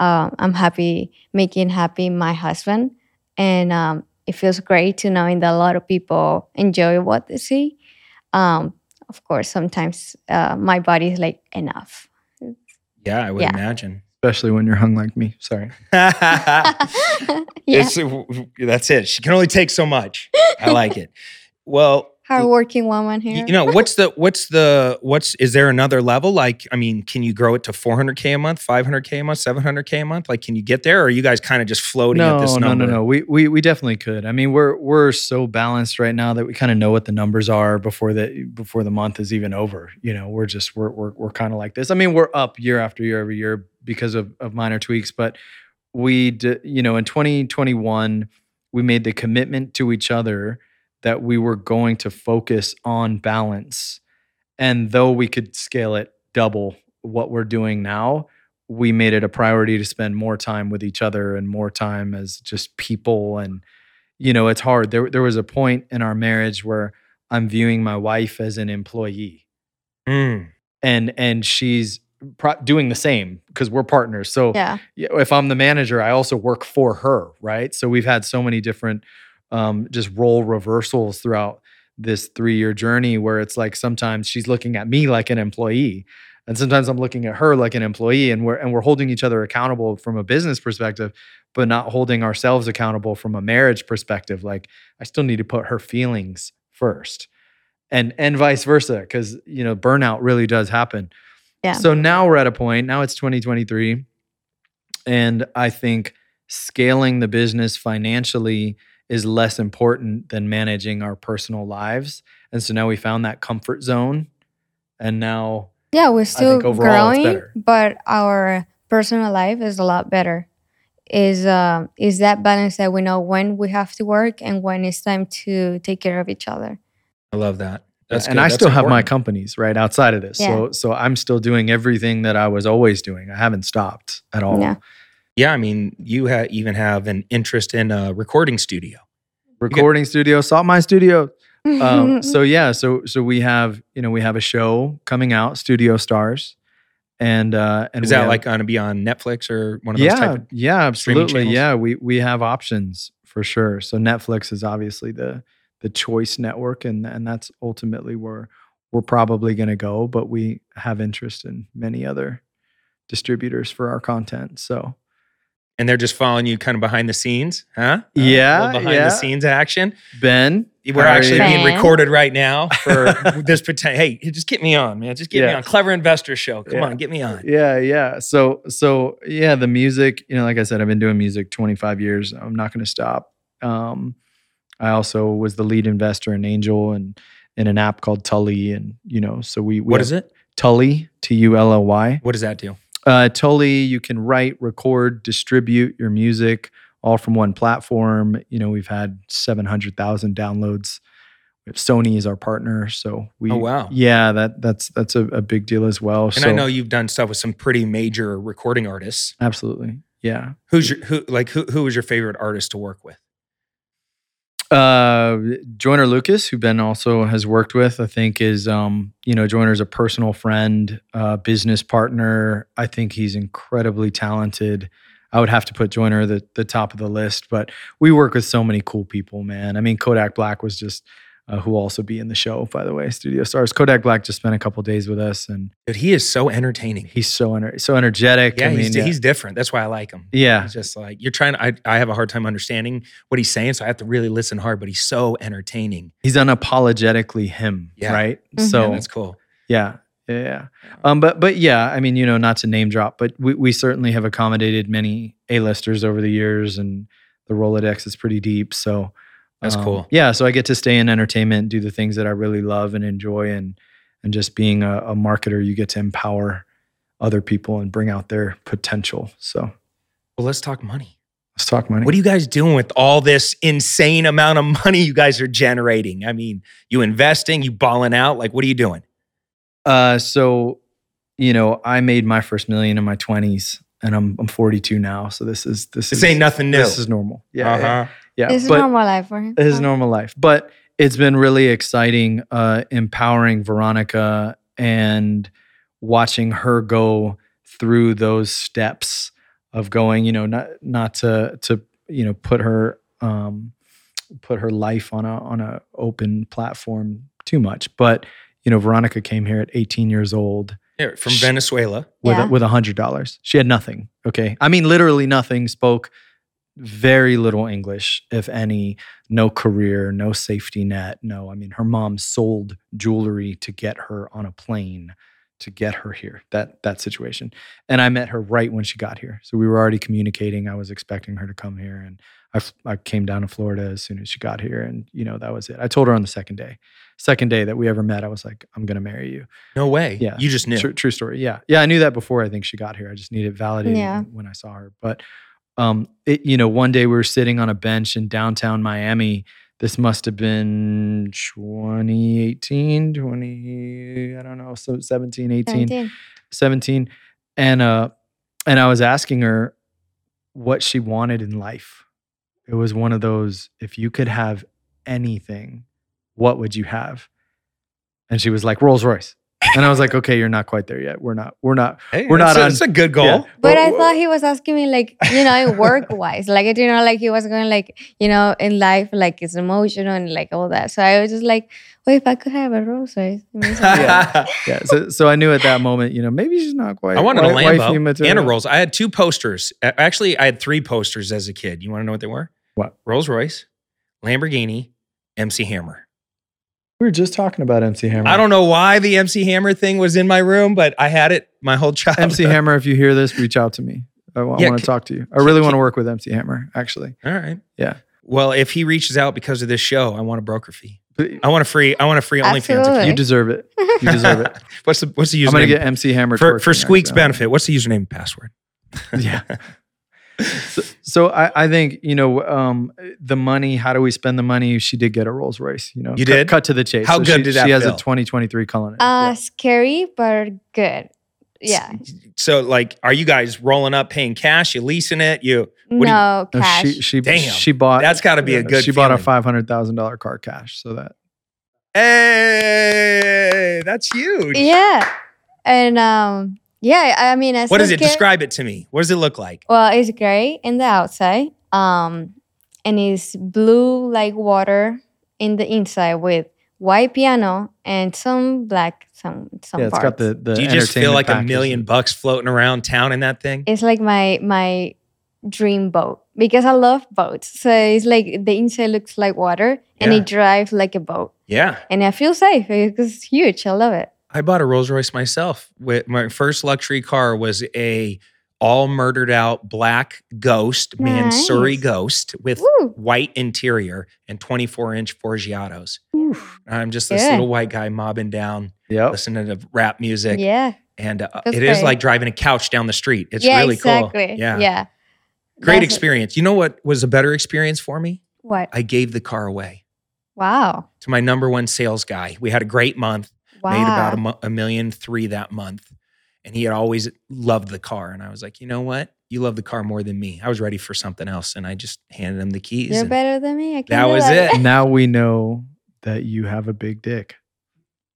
um, i'm happy making happy my husband and um, it feels great to knowing that a lot of people enjoy what they see um, of course sometimes uh, my body is like enough Yeah, I would Yeah. imagine. especially when you're hung like me. Sorry. yeah It's, that's it. She can only take so much. I like it. Well, hardworking woman y- here you know what's the what's the what's is there another level? Like, I mean, can you grow it to 400k a month, 500k a month, 700k a month? Like, can you get there, or are you guys kind of just floating no, at this no, number? no, no. We, we we definitely could. I mean, we're we're so balanced right now that we kind of know what the numbers are before the before the month is even over. You know, we're just we're we're we're kind of like this. I mean, we're up year after year every year because of of minor tweaks, but we d- you know in 2021 we made the commitment to each other that we were going to focus on balance and though we could scale it double what we're doing now we made it a priority to spend more time with each other and more time as just people and you know it's hard there there was a point in our marriage where i'm viewing my wife as an employee Mm. and and she's pro- doing the same because we're partners. So Yeah. yeah, if I'm the manager, I also work for her, right? So we've had so many different um, just role reversals throughout this three year journey where it's like sometimes she's looking at me like an employee. And sometimes I'm looking at her like an employee, and we're and we're holding each other accountable from a business perspective, but not holding ourselves accountable from a marriage perspective. Like I still need to put her feelings first, and and vice versa, because you know burnout really does happen. Yeah. So now we're at a point. Now it's 2023, and I think scaling the business financially is less important than managing our personal lives. And so now we found that comfort zone, and now Yeah, we're still growing, but our personal life is a lot better. Is uh, is that balance that we know when we have to work and when it's time to take care of each other. I love that. That's and good. I That's still have my companies right outside of this. So so I'm still doing everything that I was always doing. I haven't stopped at all. Yeah. Yeah, I mean, you ha- even have an interest in a recording studio. Recording studio, Salt Mine Studio. Um, so yeah, so so we have you know we have a show coming out, Studio Stars, and uh, and Is that have- like going to be on Netflix or one of those yeah type yeah absolutely yeah we we have options for sure. So Netflix is obviously the the choice network, and and that's ultimately where we're probably going to go. But we have interest in many other distributors for our content. So and they're just following you kind of behind the scenes, huh? Uh, Yeah, little behind yeah. the scenes action. Ben, We're actually being recorded right now for this pretend. Hey, just get me on, man. Just get me on. Clever Investor Show. Come Yeah. on, get me on. Yeah, yeah. So so yeah, the music, you know, like I said, I've been doing music 25 years. I'm not going to stop. Um I also was the lead investor in Angel and in an app called Tully and you know, so we, we What is it? Tully, T U L L Y. What does that do? Uh Tully, you can write, record, distribute your music all from one platform. You know, we've had 700,000 downloads. Sony is our partner, so we Oh, wow. Yeah, that that's that's a, a big deal as well. And so I know you've done stuff with some pretty major recording artists. absolutely. Yeah. Who's your who like who who was your favorite artist to work with? Uh Joyner Lucas, who Ben also has worked with, I think is um, you know, Joyner's a personal friend, uh, business partner. I think he's incredibly talented. I would have to put Joyner the the top of the list, but we work with so many cool people, man. I mean, Kodak Black was just uh, who will also be in the show, by the way, Studio Stars. Kodak Black just spent a couple days with us, and Dude, he is so entertaining. he's so ener- so energetic. Yeah, I mean, he's, yeah. he's different. That's why I like him. yeah, He's just like you're trying to. I, I have a hard time understanding what he's saying, so I have to really listen hard. But he's so entertaining. he's unapologetically him, Yeah. right? Mhm. So Yeah, that's cool. Yeah. Yeah. yeah. Um, but but yeah, I mean, you know, not to name drop, but we, we certainly have accommodated many A-listers over the years and the Rolodex is pretty deep. So That's um, cool. Yeah. So I get to stay in entertainment, do the things that I really love and enjoy and and just being a, a marketer, you get to empower other people and bring out their potential. So Well, let's talk money. let's talk money. What are you guys doing with all this insane amount of money you guys are generating? I mean, you investing, you balling out. Like, what are you doing? Uh, so, you know, I made my first million in my twenties, and I'm I'm 42 now. So this is this, This is ain't nothing new. This is normal. Yeah, uh-huh. yeah. This is normal life for him. his normal life, but it's been really exciting, uh, empowering Veronica and watching her go through those steps of going. You know, not not to to you know put her um, put her life on a on a open platform too much, but you know, Veronica came here at 18 years old Here, from Sh- Venezuela. with Yeah. a, with a hundred dollars. She had nothing. Okay, I mean literally nothing. Spoke very little English, if any. No career, no safety net. No, I mean her mom sold jewelry to get her on a plane to get her here. That that situation, and I met her right when she got here. So we were already communicating. I was expecting her to come here, and I, I came down to Florida as soon as she got here, and you know that was it. I told her on the second day, second day that we ever met, I was like, I'm gonna marry you. No way. Yeah. You just knew. True, true story. Yeah. Yeah. I knew that before I think she got here. I just needed validated Yeah. when I saw her. But, um, it, you know, one day we were sitting on a bench in downtown Miami. This must have been 2018, 20, I don't know, so 17, 18, 17. 17. And, uh, and I was asking her what she wanted in life. It was one of those, if you could have anything, what would you have? And she was like, Rolls Royce. And I was like, okay, you're not quite there yet. We're not. We're not. Hey, we're that's not a, on. It's a good goal. Yeah. But I Well, thought he was asking me like, you know, work wise. Like I didn't know like he was going like, you know, in life, like it's emotional and like all that. So I was just like, well, if I could have a Rolls Royce. it means something. Yeah. yeah. So, so I knew at that moment, you know, maybe she's not quite. I wanted a wi- wifey Lambo material. and a Rolls. I had two posters. Actually, I had three posters as a kid. You want to know what they were? What? Rolls Royce, Lamborghini, MC Hammer. We were just talking about MC Hammer. I don't know why the MC Hammer thing was in my room, but I had it my whole childhood. MC Hammer, if you hear this, reach out to me. I, Yeah, want to talk to you. I really want to work with MC Hammer, actually. All right. Yeah. Well, if he reaches out because of this show, I want a broker fee. I want a free. I want a free OnlyFans Absolutely. account. you deserve it. You deserve it. what's the What's the username I'm going to get MC Hammer for for Squeak's actually. benefit? What's the username and password? Yeah. So, so I, I think you know um, the money. How do we spend the money? She did get a Rolls Royce. You know, You cut, did? cut to the chase. How So good she, did that She has feel? a 2023 Cullinan. Uh, scary, but good. Yeah. So, like, are you guys rolling up, paying cash? You leasing it? You? What do you- no No, cash. She she Damn. she bought. That's gotta be a good She bought a five hundred thousand dollar car cash. So that Hey, that's huge. yeah. And um, yeah, I mean, I What said is it? scary- Describe it to me. What does it look like? Well, it's gray in the outside, um, and it's blue like water in the inside with white piano and some black some some yeah, it's parts. got the the. Do you just feel entertainment like a million bucks floating around town in that thing? It's like my my dream boat because I love boats. So it's like the inside looks like water and Yeah. it drives like a boat, Yeah. and I feel safe because it's huge. I love it. I bought a Rolls Royce myself. My first luxury car was a all murdered out black ghost, Mansory Nice. ghost with Woo. white interior and 24 inch Forgiatos. I'm just this Good. little white guy mobbing down, Yep. listening to rap music. Yeah. And uh, That's it is great. like driving a couch down the street. It's yeah. really exactly. cool. Yeah. Yeah. Great That's- experience. You know what was a better experience for me? What? I gave the car away Wow. to my number one sales guy. We had a great month. Wow. made about a, mo- a million three that month and he had always loved the car and i was like you know what you love the car more than me i was ready for something else and i just handed him the keys You're better than me. I can that do was that. it. now we know that you have a big dick.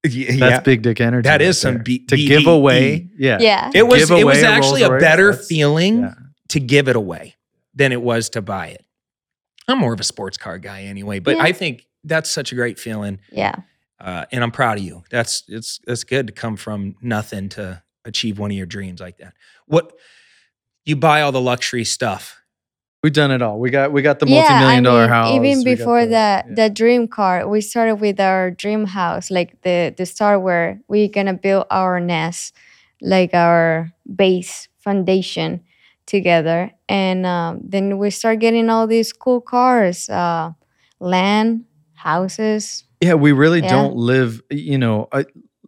Yeah, That's yeah. big dick energy. That right some there. B- to give BDE. away. Yeah. yeah. it was it was away a actually a better that's- feeling Yeah. to give it away than it was to buy it i'm more of a sports car guy anyway but Yeah. i think that's such a great feeling Yeah. Uh, and i'm proud of you that's it's it's good to come from nothing to achieve one of your dreams like that what you buy all the luxury stuff We've done it all. We got we got the yeah, multi-million I dollar mean, house. Even before the- the yeah. the dream car, we started with our dream house, like the the start where we're gonna build our nest, like our base foundation together, and um, then we start getting all these cool cars, uh, land, houses. Yeah, we really Yeah. don't live, you know, I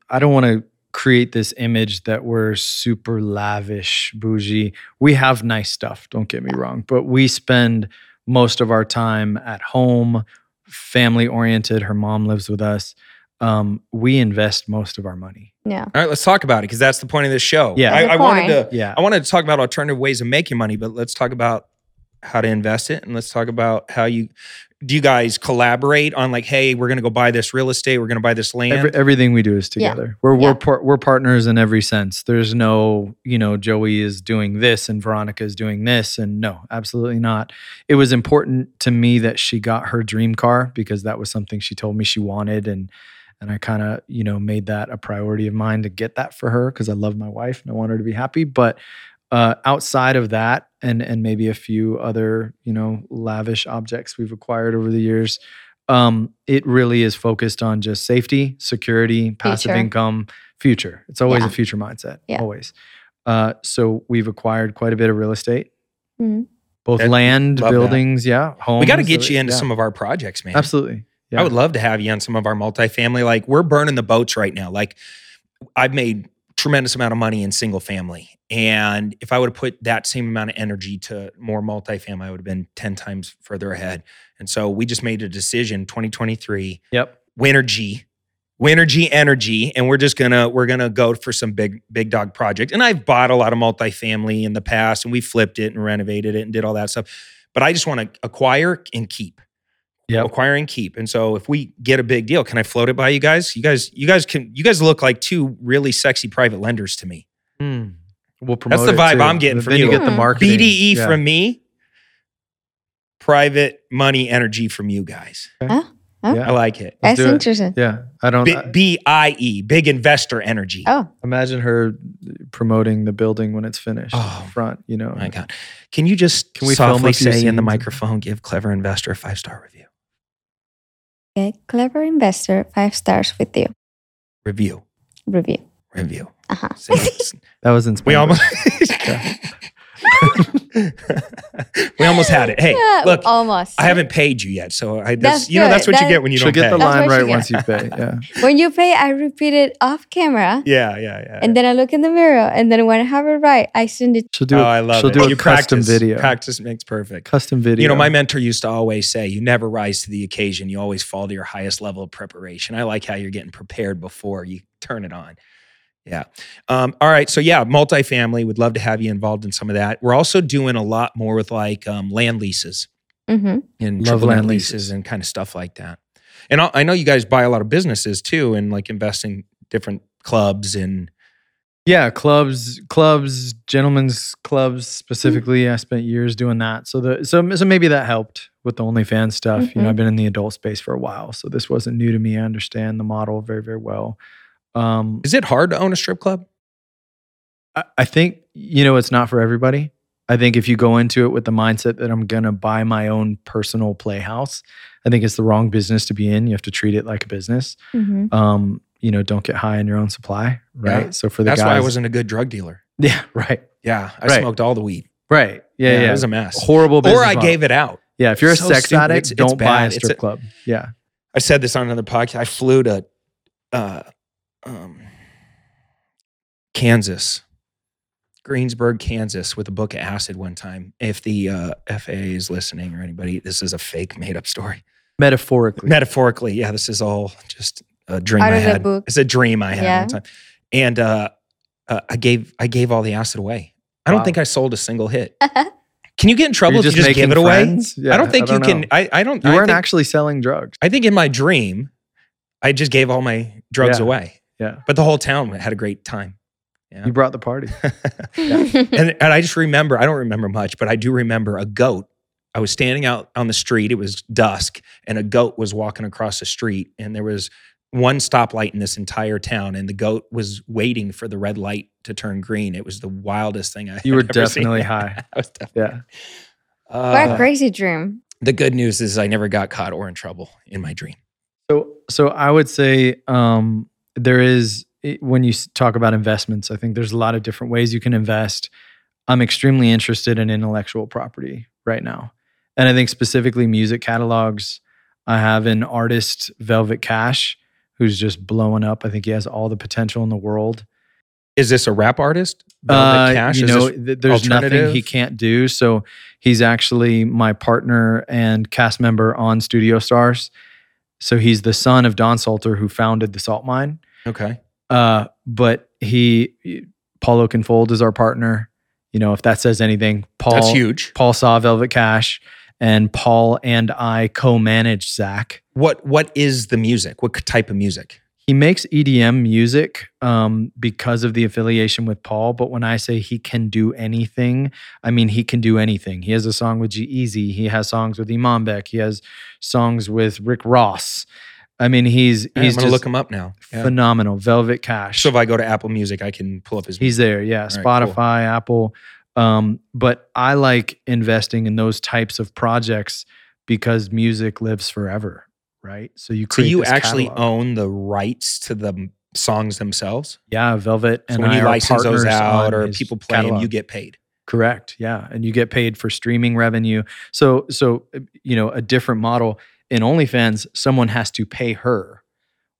I don't want to create this image that we're super lavish, bougie. We have nice stuff, don't get me wrong, but we spend most of our time at home, family oriented. Her mom lives with us. Um, we invest most of our money. Yeah, All right, let's talk about it because that's the point of this show. Yeah. I, I wanted to. Yeah. I wanted to talk about alternative ways of making money, but let's talk about how to invest it, and let's talk about how you do. You guys collaborate on like, hey, we're going to go buy this real estate. We're going to buy this land. Every, everything we do is Yeah. together. We're Yeah. we're par- we're partners in every sense. There's no, you know, Joey is doing this and Veronica is doing this, and no, absolutely not. It was important to me that she got her dream car because that was something she told me she wanted, and and I kind of you know made that a priority of mine to get that for her because I love my wife and I want her to be happy. But uh, outside of that, and and maybe a few other you know lavish objects we've acquired over the years, um, it really is focused on just safety, security, passive Future. income, future. It's always Yeah. a future mindset, Yeah. always. Uh, so we've acquired quite a bit of real estate, Mhm. both That- land, love that. buildings, yeah, homes. we got to get you into yeah. some of our projects, man. Absolutely, yeah. I would love to have you on some of our multifamily. Like we're burning the boats right now. Like I've made tremendous amount of money in single family. And if I would have put that same amount of energy to more multifamily, I would have been 10 times further ahead. And so we just made a decision 2023, Yep. Winergy, Winergy Energy, and we're just gonna we're gonna go for some big big dog project. And I've bought a lot of multifamily in the past, and we flipped it and renovated it and did all that stuff. But I just want to acquire and keep, Yeah. acquire and keep. And so if we get a big deal, can I float it by you guys? You guys, you guys can. You guys look like two really sexy private lenders to me. Hmm. We'll promote the vibe too. I'm getting from then you. you. get the Hmm. marketing. BDE Yeah. from me. Private money energy from you guys. Yeah. I like it. Let's That's do it. interesting. Yeah, I don't. B- I- B-I-E, big investor energy. Oh, imagine her promoting the building when it's finished Oh, front. You know, my God. Can you just Can we softly a few say in the microphone, give Clever Investor a five star review? okay. Clever investor, five stars with you. Review. Review. Review. Uh-huh. Say that was in we Spanish. almost we almost had it. Hey, Yeah, look, almost. I haven't paid you yet, so I that's, That's you know that's good. what you get when you don't get pay. the That's line right once you pay. Yeah. When you pay, I repeat it off camera, yeah, yeah, yeah. and then I look in the mirror, and then when I have it right, I send it. She'll do. oh, a- I love she'll it. do a you custom practice. video. Practice makes perfect. Custom video. You know, my mentor used to always say, "You never rise to the occasion. You always fall to your highest level of preparation." I like how you're getting prepared before you turn it on. Yeah. Um, all right. So yeah, multifamily. Would love to have you involved in some of that. We're also doing a lot more with like um, land leases hmm and Love triple land leases leases. and kind of stuff like that. And I I know you guys buy a lot of businesses too, and like invest in different clubs and Yeah, clubs, clubs, gentlemen's clubs specifically. I spent years doing that. So the so so maybe that helped with the OnlyFans stuff. You know, Mhm. I've been in the adult space for a while, so this wasn't new to me. I understand the model very very well. Um, is it hard to own a strip club? I, I think you know it's not for everybody. I think if you go into it with the mindset that I'm gonna buy my own personal playhouse, I think it's the wrong business to be in. You have to treat it like a business. hmm Um, you know, don't get high in your own supply, right? Yeah. So for the That's guys, why I wasn't a good drug dealer. Yeah, right, Yeah, I Right. smoked all the weed. right. Yeah, yeah. it was a mess. horrible business Or I model. gave it out. Yeah, if you're a So sex stupid. addict, It's- it's don't buy bad. a strip a- club. Yeah. I said this on another podcast. I flew to uh, um, Kansas, Greensburg, Kansas, with a book of acid one time. If the uh, FAA is listening or anybody, this is a fake, made up story. Metaphorically. Metaphorically, yeah, this is all just a dream Out I had. book. It's a dream I had Yeah. one time, and uh, uh, I gave I gave all the acid away. I don't Wow. think I sold a single hit. Can you get in trouble You're if you just give making it away? Yeah, I don't think you can. I, I don't. You I weren't think- actually selling drugs. I think in my dream, I just gave all my drugs Yeah. away. Yeah. But the whole town had a great time. Yeah. You brought the party. and, and I just remember, I don't remember much, but I do remember a goat. I was standing out on the street. It was dusk, and a goat was walking across the street. And there was one stoplight in this entire town, and the goat was waiting for the red light to turn green. It was the wildest thing I You were had ever seen. definitely high. I was definitely. Yeah. what a Uh, crazy dream. the good news is I never got caught or in trouble in my dream. So so I would say um, there is when you talk about investments, I think there's a lot of different ways you can invest. I'm extremely interested in intellectual property right now. And I think specifically music catalogs. I have an artist, Velvet Cash, who's just blowing up. I think he has all the potential in the world. Is this a rap artist? Velvet Uh, Cash? You Is know, th- there's nothing he can't do. So he's actually my partner and cast member on Studio Stars. So he's the son of Don Salter, who founded the Salt Mine. Okay. Uh, but he, Paul Oakenfold is our partner. You know, if that says anything, Paul. That's huge. Paul saw Velvet Cash, and Paul and I co-manage Zach. What What is the music? What type of music? He makes EDM music um, because of the affiliation with Paul. But when I say he can do anything, I mean he can do anything. He has a song with G-Eazy. He has songs with Imanbek. He has songs with Rick Ross. I mean, he's Yeah, I'm he's gonna just look him up now. Yeah. phenomenal. Velvet Cash. So if I go to Apple Music, I can pull up his. He's there, yeah. right, cool. Spotify, Apple. Um, but I like investing in those types of projects because music lives forever, right? So you so you actually catalog. own the rights to the songs themselves. yeah, Velvet. So And when I you license those out or people play them, you get paid. Correct. Yeah, and you get paid for streaming revenue. So so uh, you know a different model in OnlyFans, someone has to pay her,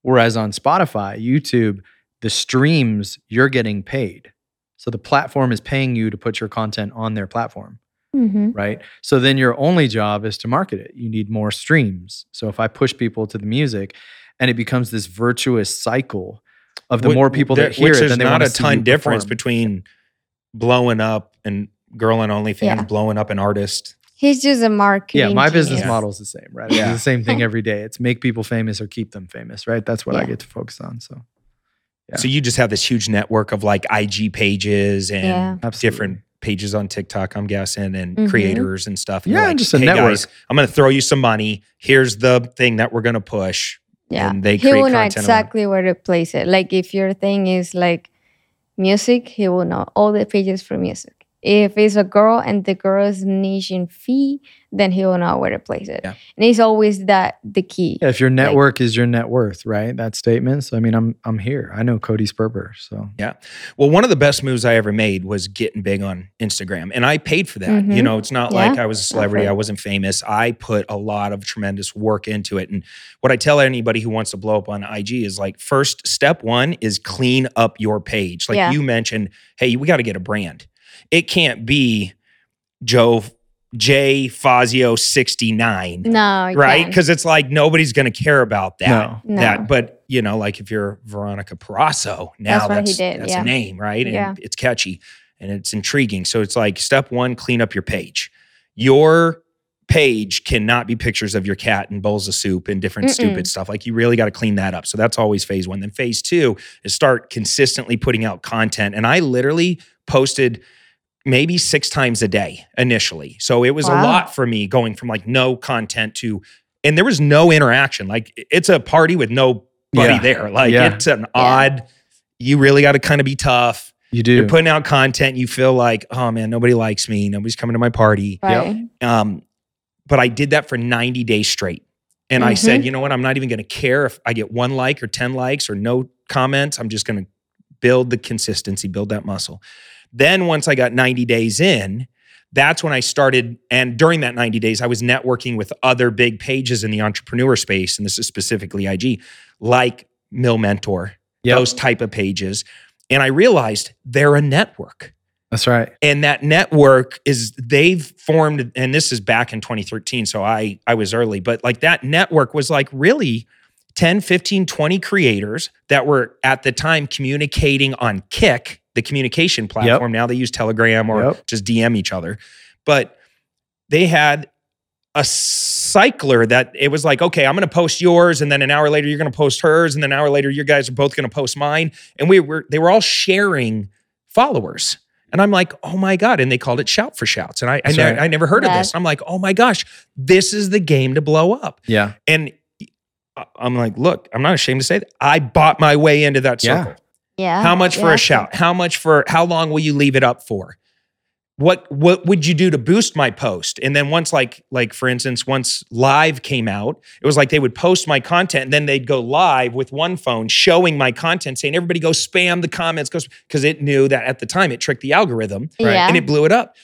whereas on Spotify, YouTube, the streams you're getting paid. So the platform is paying you to put your content on their platform, hmm right? So then your only job is to market it. You need more streams. So if I push people to the music, and it becomes this virtuous cycle of the Wh- more people there- that hear which it, is then they not want a to see ton difference perform. between blowing up and girl on OnlyFans, Yeah. blowing up an artist. He's just a marketing. Yeah, my business model is the same, right? It's Yeah. the same thing every day. It's make people famous or keep them famous, right? That's what I get to focus on. So Yeah. So you just have this huge network of like IG pages and Yeah. Different pages on TikTok, I'm guessing, and Mhm. creators and stuff. And Yeah, you're like, just a hey network. guys, I'm going to throw you some money. Here's the thing that we're going to push. Yeah. And they he create will know content around- exactly where to place it. Like if your thing is like music, he will know all the pages for music. If it's a girl and the girl's niche in fee, then he will know where to place it. Yeah. And it's always that the key. Yeah, if your network is your net worth, right? That statement. So I mean, I'm I'm here. I know Cody Sperber. So yeah. Well, one of the best moves I ever made was getting big on Instagram. And I paid for that. You Mhm. know, it's not Yeah, like I was a celebrity, I've I wasn't famous. I put a lot of tremendous work into it. And what I tell anybody who wants to blow up on IG is like, first step one is clean up your page. Like Yeah. you mentioned, hey, we got to get a brand. It can't be Joe J Fazio 69 No, right? Because it's like nobody's going to care about that. No. No. That, but you know, like if you're Veronica Perasso, now That's that's what he did, that's yeah. a name, right? And Yeah. it's catchy and it's intriguing. So it's like step one, clean up your page. Your page cannot be pictures of your cat and bowls of soup and different Mm-mm. stupid stuff. Like you really got to clean that up. So that's always phase one. Then phase two is start consistently putting out content. And I literally posted maybe six times a day initially. So it was a lot for me going from like no content to, and there was no interaction. Like it's a party with nobody Yeah. there. Like Yeah. it's an odd, you really got to kind of be tough. you do. You're putting out content. You feel like, oh man, nobody likes me. Nobody's coming to my party. right. Um, but I did that for 90 days straight. And I said, you know what? I'm not even going to care if I get one like or 10 likes or no comments. I'm just going to build the consistency, build that muscle. Then once I got 90 days in, that's when I started. And during that 90 days, I was networking with other big pages in the entrepreneur space. And this is specifically IG, like Mill Mentor, Yep. those type of pages. And I realized they're a network That's right. and that network is they've formed and this is back in 2013 so i i was early but like that network was like really 10 15 20 creators that were at the time communicating on Kik the communication platform. Now they use telegram or Yep. just dm each other. But they had a cycler that it was like okay i'm going to post yours and then an hour later you're going to post hers and then an hour later you guys are both going to post mine. And we were they were all sharing followers. And i'm like oh my god and they called it shout for shouts. And i I, That's ne- right. I never heard of this. I'm like oh my gosh this is the game to blow up. Yeah. and I- i'm like look i'm not ashamed to say that. I bought my way into that circle. Yeah. How much for a shout? How much for how long will you leave it up for? What what would you do to boost my post? And then once like like for instance, once live came out, it was like they would post my content and then they'd go live with one phone showing my content saying everybody go spam the comments because it knew that at the time it tricked the algorithm Right. Yeah. and it blew it up.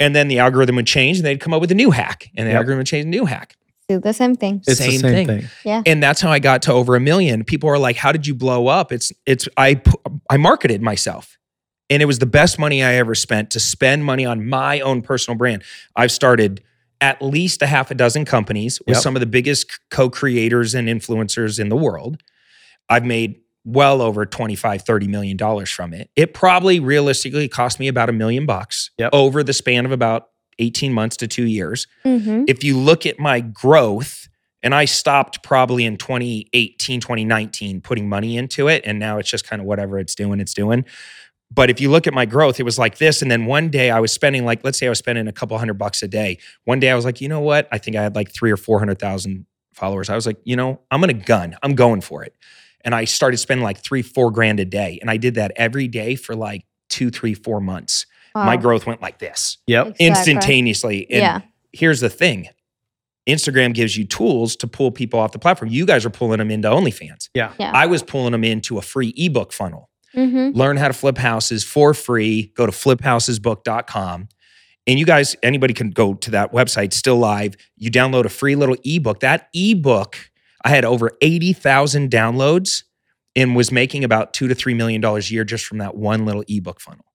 And then the algorithm would change and they'd come up with a new hack and the Yep. algorithm would change a new hack. Do the same thing. It's Same the same thing. thing. Yeah. and that's how I got to over a million. People are like, "How did you blow up?" It's it's I I marketed myself, and it was the best money I ever spent to spend money on my own personal brand. I've started at least a half a dozen companies with Yep. some of the biggest co-creators and influencers in the world. I've made well over 25 30 million dollars from it. It probably realistically cost me about a million bucks Yep. over the span of about 18 months to 2 years Mm-hmm. if you look at my growth, and I stopped probably in 2018, 2019 putting money into it, and now it's just kind of whatever it's doing, it's doing. But if you look at my growth, it was like this. And then one day I was spending like, let's say I was spending a couple hundred bucks a day. One day I was like, you know what? I think I had like three or 400,000 followers. I was like, you know, I'm going to gun, I'm going for it. And I started spending like three, four grand a day. And I did that every day for like two, three, four months. My growth went like this Yep. Exactly. instantaneously. And Yeah. here's the thing Instagram gives you tools to pull people off the platform. You guys are pulling them into OnlyFans. Yeah. Yeah. I was pulling them into a free ebook funnel. Mm-hmm. Learn how to flip houses for free. Go to fliphousesbook.com. And you guys, anybody can go to that website, still live. You download a free little ebook. That ebook, I had over 80,000 downloads and was making about two to three million dollars a year just from that one little ebook funnel.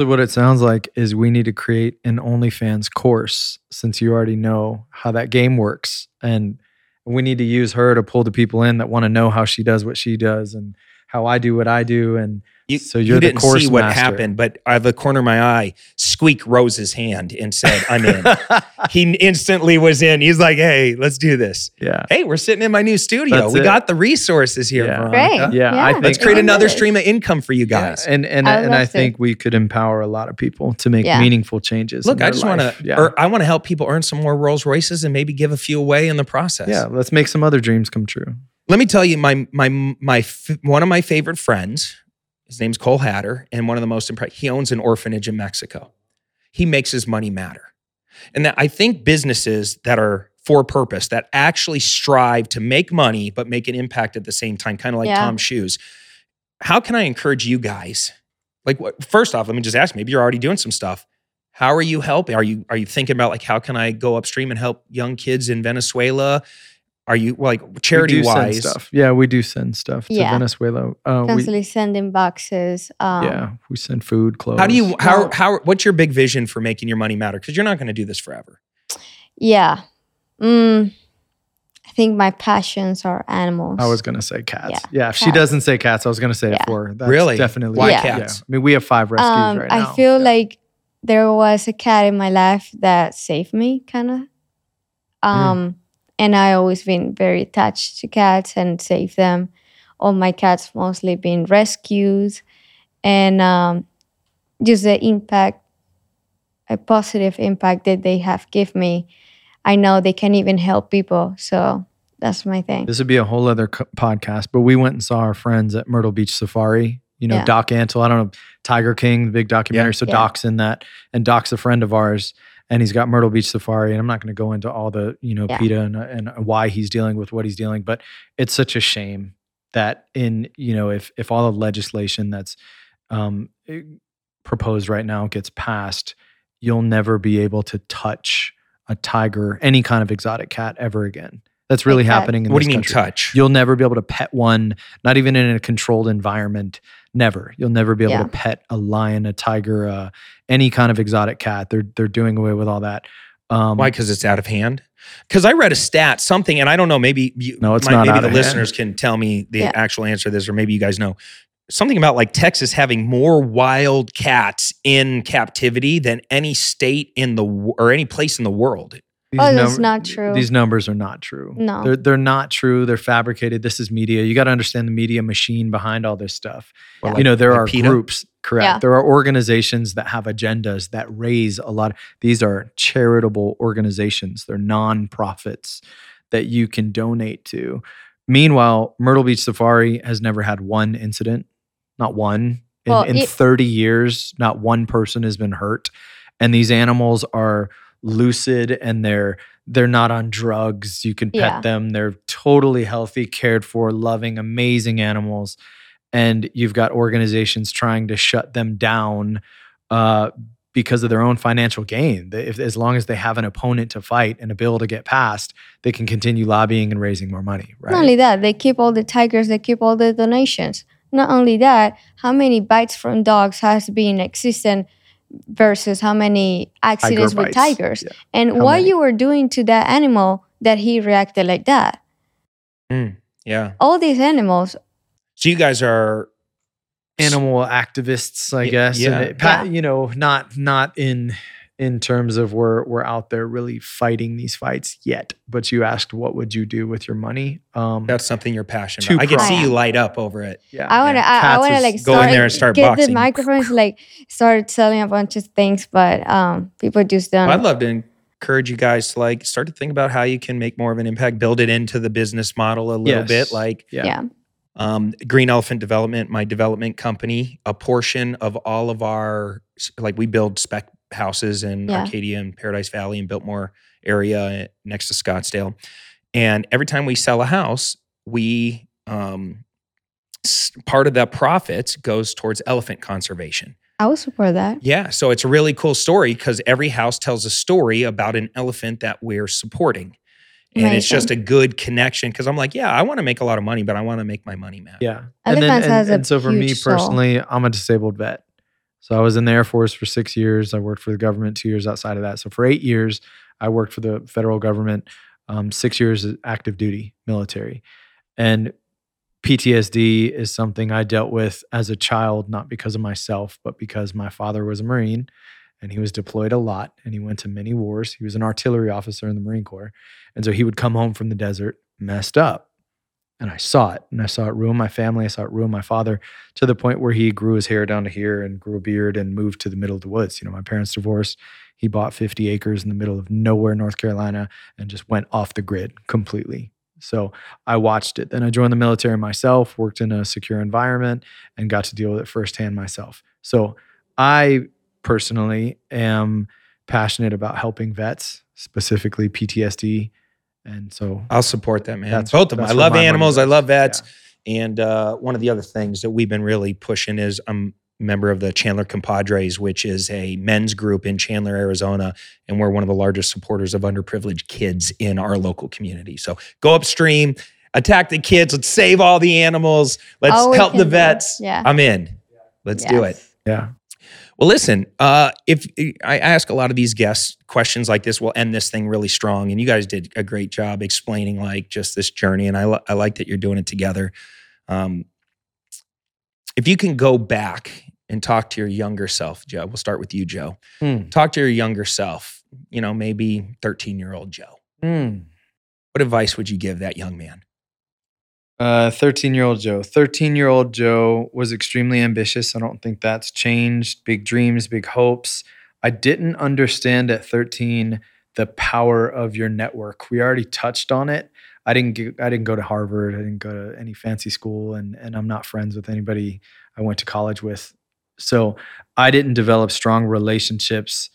What it sounds like is we need to create an OnlyFans course since you already know how that game works. And we need to use her to pull the people in that want to know how she does what she does and how I do what I do, and You, So you're you didn't course see what master. happened, but out of the corner of my eye, Squeak rose his hand and said, I'm in. he instantly was in. He's like, hey, let's do this. yeah, Hey, we're sitting in my new studio. That's we it. got the resources here, Yeah. Veronica. Great. Yeah, I Let's create another love stream of income for you guys. Yeah, and and I and I love to. think we could empower a lot of people to make Yeah. meaningful changes. Look, in I just want to, yeah. or I want to help people earn some more Rolls Royces and maybe give a few away in the process. yeah, let's make some other dreams come true. Let me tell you, my my my f- one of my favorite friends. His name's Cole Hatter, and one of the most impressive. He owns an orphanage in Mexico. He makes his money matter, and that I think businesses that are for purpose that actually strive to make money but make an impact at the same time, kind of like Yeah. Tom's shoes. How can I encourage you guys? Like, what, first off, let me just ask. Maybe you're already doing some stuff. How are you helping? Are you are you thinking about like how can I go upstream and help young kids in Venezuela? Are you like We charity do send wise? stuff. Yeah, we do send stuff to Yeah. Venezuela. Uh, we, Constantly sending boxes. Um, yeah, we send food, clothes. How do you how Well- how what's your big vision for making your money matter? Because you're not going to do this forever. Yeah. Mm, I think my passions are animals. I was gonna say cats. Yeah, Yeah, if she cats. doesn't say cats, I was gonna say it Yeah. for her. That's Really? Definitely. Why Yeah. cats? I mean, we have five rescues um, right now. I feel Yeah. like there was a cat in my life that saved me, kind of. Um, and I always been very attached to cats and save them. All my cats mostly been rescued, and um, just the impact, a positive impact that they have give me. I know they can even help people, so that's my thing. This would be a whole other co- podcast, but we went and saw our friends at Myrtle Beach Safari. You know, Yeah. Doc Antle, I don't know, Tiger King, the big documentary. So Yeah. Doc's in that, and Doc's a friend of ours, and he's got Myrtle Beach Safari. And I'm not going to go into all the, you know, Yeah. PETA and, and why he's dealing with what he's dealing, but it's such a shame that in, you know, if if all the legislation that's um, eh, proposed right now gets passed, you'll never be able to touch a tiger, any kind of exotic cat ever again. That's really Like that. happening in What do this you mean country. touch? You'll never be able to pet one, not even in a controlled environment. Never. You'll never be able Yeah. to pet a lion, a tiger, uh, any kind of exotic cat. They're they're doing away with all that. Um, Why? Because it's out of hand. Because I read a stat, something, and I don't know. Maybe you, No, it's might- not Maybe out the of hand. listeners can tell me the Yeah. actual answer to this, or maybe you guys know something about like Texas having more wild cats in captivity than any state in the or any place in the world. These Oh, that's not true. These numbers are not true. No. they're they're not true. They're fabricated. This is media. You got to understand the media machine behind all this stuff. Yeah. you know there like are PETA? groups correct Yeah. there are organizations that have agendas that raise a lot these are charitable organizations they're non-profits that you can donate to meanwhile myrtle beach safari has never had one incident not one in, Well, in it- 30 years not one person has been hurt and these animals are lucid and they're they're not on drugs you can pet Yeah. them they're totally healthy cared for loving amazing animals and you've got organizations trying to shut them down uh, because of their own financial gain. If, as long as they have an opponent to fight and a bill to get passed, they can continue lobbying and raising more money. Right? Not only that, they keep all the tigers, they keep all the donations. Not only that, how many bites from dogs has been existent versus how many accidents with bites. tigers? Yeah. And How what many? you were doing to that animal that he reacted like that? Hmm. Yeah. All these animals, So you guys are Animal activists, I Yeah, guess. and yeah. it- Yeah. You know, not not in in terms of we're we're out there really fighting these fights yet. But you asked, what would you do with your money? Um, That's something you're passionate Two about. I can see you light up over it. yeah. I wanna, I, I wanna like Go in there and start get boxing. the microphones, like start selling a bunch of things, but um, people just don't. Well, I'd love to encourage you guys to like start to think about how you can make more of an impact, build it into the business model a little Yes. bit. Like yeah. yeah. um, Green Elephant Development, my development company, a portion of all of our like we build spec houses in Yeah. Arcadia and Paradise Valley and Biltmore area next to Scottsdale. And every time we sell a house, we um, part of the profits goes towards elephant conservation. I would support that. Yeah, so it's a really cool story because every house tells a story about an elephant that we're supporting. And it's just a good connection because I'm like, yeah, I want to make a lot of money, but I want to make my money matter. Yeah. And, then, Elephants and, has a and so for me huge soul. personally, I'm a disabled vet. So I was in the Air Force for six years. I worked for the government two years outside of that. So for eight years, I worked for the federal government, um, six years active duty military. And PTSD is something I dealt with as a child, not because of myself, but because my father was a Marine and he was deployed a lot and he went to many wars. He was an artillery officer in the Marine Corps. And so he would come home from the desert messed up. And I saw it. And I saw it ruin my family. I saw it ruin my father to the point where he grew his hair down to here and grew a beard and moved to the middle of the woods. You know, my parents divorced. He bought 50 acres in the middle of nowhere, North Carolina, and just went off the grid completely. So I watched it. Then I joined the military myself, worked in a secure environment, and got to deal with it firsthand myself. So I personally am passionate about helping vets, specifically PTSD. And so I'll support that, man. That's- Both of them. I love animals. I love vets. Yeah. And uh, one of the other things that we've been really pushing is I'm a member of the Chandler Compadres, which is a men's group in Chandler, Arizona. And we're one of the largest supporters of underprivileged kids in our local community. So go upstream, attack the kids. Let's save all the animals. Let's All help the vets. Yeah. I'm in. Let's do it. Yeah. Well, listen, uh, if I ask a lot of these guests questions like this, we'll end this thing really strong. And you guys did a great job explaining like just this journey. And I, li- I like that you're doing it together. Um, if you can go back and talk to your younger self, Joe, we'll start with you, Joe. Hmm. Talk to your younger self, you know, maybe 13 year old Joe. Hmm. What advice would you give that young man? Uh, 13 year old Joe. 13 year old Joe was extremely ambitious. I don't think that's changed. Big dreams, big hopes. I didn't understand at 13 the power of your network. We already touched on it. I didn't get, I didn't go to Harvard. I didn't go to any fancy school and and I'm not friends with anybody I went to college with. So, I didn't develop strong relationships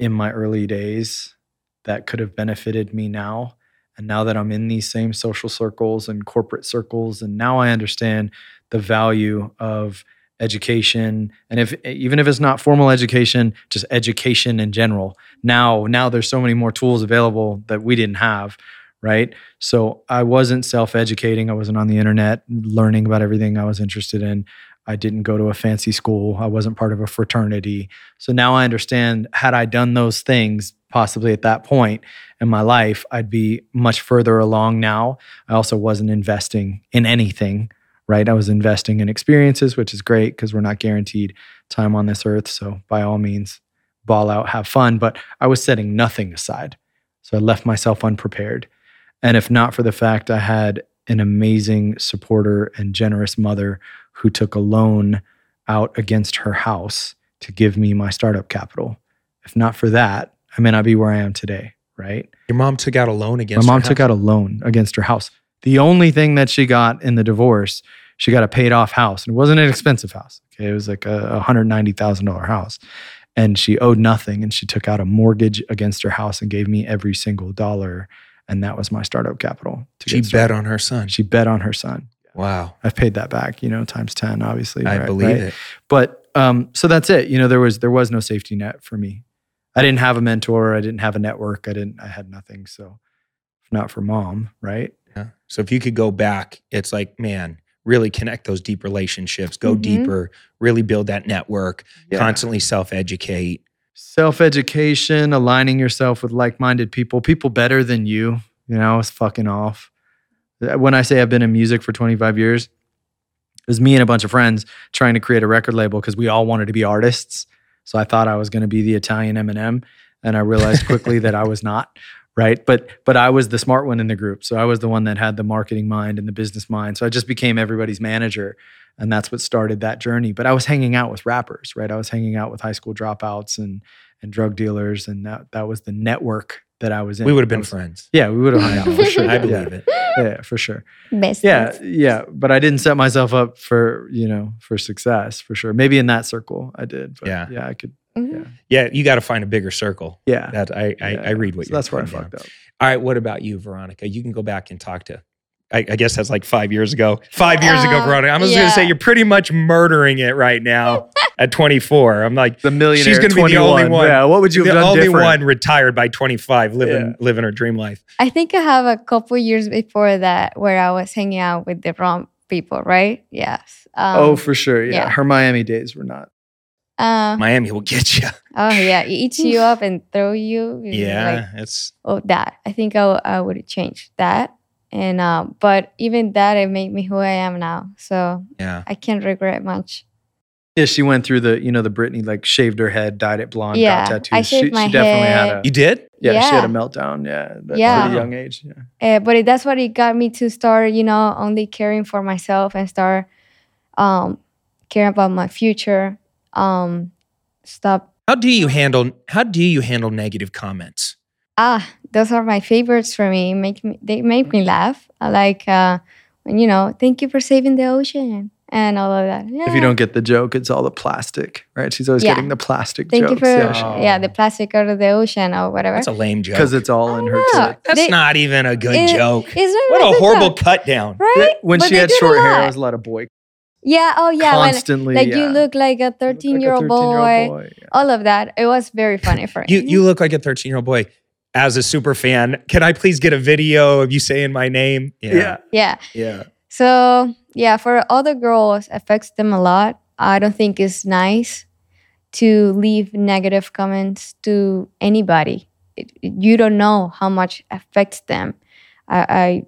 in my early days that could have benefited me now. And now that I'm in these same social circles and corporate circles, and now I understand the value of education and if even if it's not formal education just education in general. Now now there's so many more tools available that we didn't have right? So i wasn't self-educating. I wasn't on the internet learning about everything i was interested in. I didn't go to a fancy school. I wasn't part of a fraternity. So now i understand had i done those things possibly at that point in my life i'd be much further along now i also wasn't investing in anything right? I was investing in experiences, which is great because we're not guaranteed time on this earth. So, by all means, ball out, have fun. But I was setting nothing aside. So, I left myself unprepared. And if not for the fact I had an amazing supporter and generous mother who took a loan out against her house to give me my startup capital, if not for that, I may not be where I am today, right? Your mom took out a loan against My mom took house? out a loan against her house. The only thing that she got in the divorce, she got a paid off house. And it wasn't an expensive house. Okay. It was like a $190,000 house. And she owed nothing. And she took out a mortgage against her house and gave me every single dollar. And that was my startup capital. To She bet on her son. She bet on her son. Wow. I've paid that back, you know, times 10, obviously. I right- believe right? it. But um, so that's it. You know, there was there was no safety net for me. I didn't have a mentor. I didn't have a network. I didn't. I had nothing. So, if not for mom, right? Yeah. So if you could go back, it's like, man, really connect those deep relationships, go Mhm. deeper, really build that network, Yeah. constantly self educate. Self education, aligning yourself with like minded people, people better than you. You know, it's fucking off. When I say I've been in music for 25 years, it was me and a bunch of friends trying to create a record label because we all wanted to be artists. So I thought I was going to be the Italian Eminem, and I realized quickly that I was not. Right, but but I was the smart one in the group, so I was the one that had the marketing mind and the business mind. So I just became everybody's manager, and that's what started that journey. But I was hanging out with rappers, right? I was hanging out with high school dropouts and and drug dealers, and that that was the network that I was in. We would have been was- friends. Yeah, we would have hung out for sure. I believe yeah. it. Yeah, for sure. Best. Yeah, yeah, but I didn't set myself up for you know for success for sure. Maybe in that circle I did. But Yeah. yeah, I could. Mhm. Yeah, you got to find a bigger circle. Yeah, That I I, yeah. I read what So you're that's where I putting down. fucked up. All right, what about you, Veronica? You can go back and talk to. I, I guess that's like five years ago. Five years ago, Uh, Veronica. I'm just gonna say you're pretty much murdering it right now at 24. I'm like The millionaire. She's gonna be the only one. Yeah, what would you have the done only different? one retired by 25, living Yeah. living her dream life. I think I have a couple years before that where I was hanging out with the wrong people, right? Yes. Um, oh, for sure. Yeah. yeah. her Miami days were not. uh, Miami will get you. oh yeah, it eats you up and throw you. It's Yeah, Like, it's oh, that. I think I, w- I would change that. And uh, but even that it made me who I am now. So Yeah. I can't regret much. Yeah, she went through the, you know, the Britney like shaved her head, dyed it blonde, Yeah, got tattoos. I she, shaved my she definitely had head. a You did? yeah, she had a meltdown. Yeah, at a Yeah. pretty young age. Yeah. Uh, but it, that's what it got me to start, you know, only caring for myself and start um, caring about my future. Um, stop. How do you handle how do you handle negative comments? Ah, those are my favorites for me. Make me they make me laugh. I like uh, when you know, thank you for saving the ocean and all of that. Yeah. If you don't get the joke, it's all the plastic, right? She's always Yeah. getting the plastic thank you for yeah, she- yeah the plastic out of the ocean or whatever. That's a lame joke. because it's all in her Yeah. That's They- not even a good It- joke. It's not What a horrible joke, cut down. right? When But she had do it a short hair, lot. it was a lot of boy Yeah. Oh yeah. When, constantly. like yeah. you look like a You look like a 13 year old 13-year-old boy. yeah. All of that. It was very funny for me. You you look like a 13 year old boy. As a super fan, can I please get a video of you saying my name? Yeah. yeah. Yeah. So yeah, for other girls, affects them a lot. I don't think it's nice to leave negative comments to anybody. It, you don't know how much affects them. I, I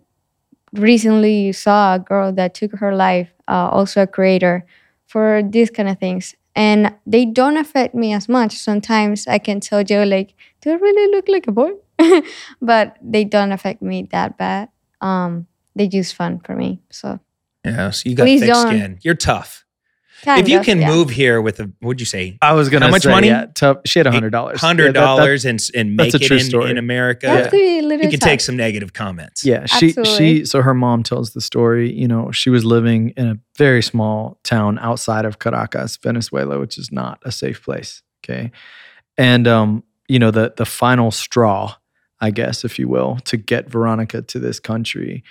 recently saw a girl that took her life, uh, also a creator, for these kind of things, and they don't affect me as much. Sometimes I can tell you like, do I really look like a boy? but they don't affect me that bad. Um, they just fun for me. So Yeah. So you got Please thick don't. skin. You're tough. kind if you of, can yeah. move here with a what'd you say? I was gonna How much say, money? Yeah, tough. She had a hundred dollars. Hundred dollars and and make that's a it in, story. in America. You have to be You can tough. take some negative comments. Yeah, she Absolutely. she so her mom tells the story, you know, she was living in a very small town outside of Caracas, Venezuela, which is not a safe place, okay? And um, you know, the the final straw, I guess if you will, to get Veronica to this country,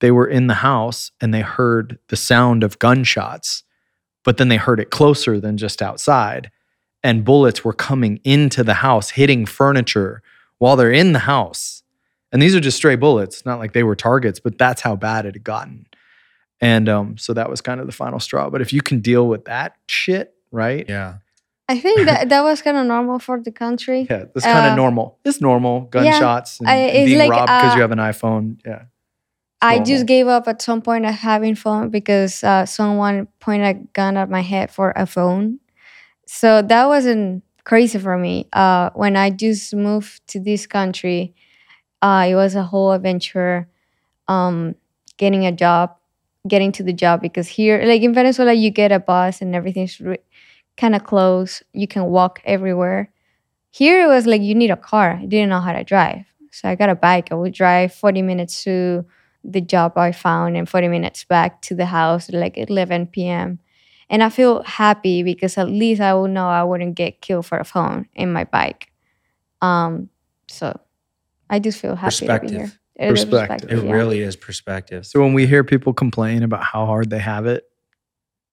they were in the house and they heard the sound of gunshots, but then they heard it closer than just outside. And bullets were coming into the house, hitting furniture while they're in the house. And these are just stray bullets, not like they were targets, but that's how bad it had gotten. And um, so that was kind of the final straw. But if you can deal with that shit, right? Yeah. I think that that was kind of normal for the country. Yeah, that's kind of Uh, normal. It's normal. Gunshots and, I- and being like, robbed because uh, you have an iPhone. Yeah. I just gave up at some point of having phone because uh, someone pointed a gun at my head for a phone. So that wasn't crazy for me. Uh, when I just moved to this country, uh, it was a whole adventure. Um, getting a job, getting to the job because here, like in Venezuela, you get a bus and everything's re- kind of close. You can walk everywhere. Here it was like you need a car. I didn't know how to drive, so I got a bike. I would drive forty minutes to the job I found and 40 minutes back to the house at like 11 p.m. And I feel happy because at least I will know I wouldn't get killed for a phone in my bike. Um, so I just feel happy to be here. Perspective. Perspective. It yeah. really is perspective. So when we hear people complain about how hard they have it,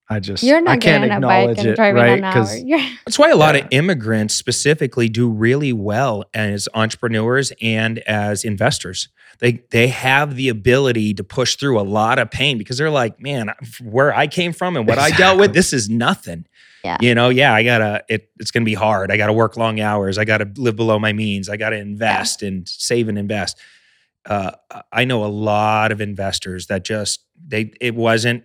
I just You're not I can't getting on a bike acknowledge and it, driving right? an hour. 'Cause You're- That's why a lot Yeah. of immigrants specifically do really well as entrepreneurs and as investors. They they have the ability to push through a lot of pain because they're like, man, where I came from and what I dealt with, this is nothing. Yeah. You know, yeah, I gotta. It, it's gonna be hard. I gotta work long hours. I gotta live below my means. I gotta invest and save and invest. Uh, I know a lot of investors that just they it wasn't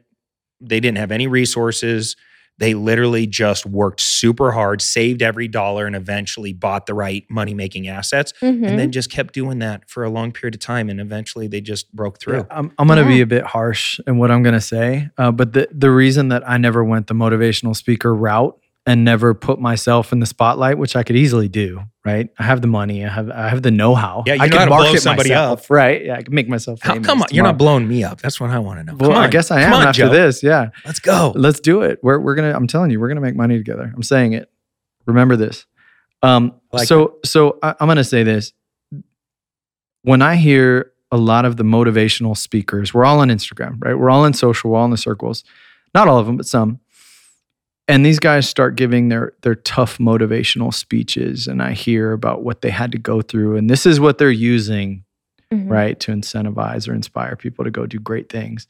they didn't have any resources. They literally just worked super hard, saved every dollar, and eventually bought the right money making assets, Mhm. and then just kept doing that for a long period of time. And eventually, they just broke through. Yeah, I'm, I'm going to be a bit harsh in what I'm going to say, uh, but the the reason that I never went the motivational speaker route and never put myself in the spotlight, which I could easily do, right? I have the money, I have I have the know how. Yeah, you I know can how market somebody myself, up. right? Yeah, I can make myself. How come on, you're not blowing me up? That's what I want to know. Well, come on, I guess I am on, after Joe. this. Yeah, Let's go. let's do it. We're we're gonna. I'm telling you, we're gonna make money together. I'm saying it. Remember this. Um. Like so so I, I'm gonna say this. When I hear a lot of the motivational speakers, we're all on Instagram, right? We're all in social. We're all in the circles. Not all of them, but some. And these guys start giving their their tough motivational speeches, and I hear about what they had to go through, and this is what they're using Mhm. right? To incentivize or inspire people to go do great things.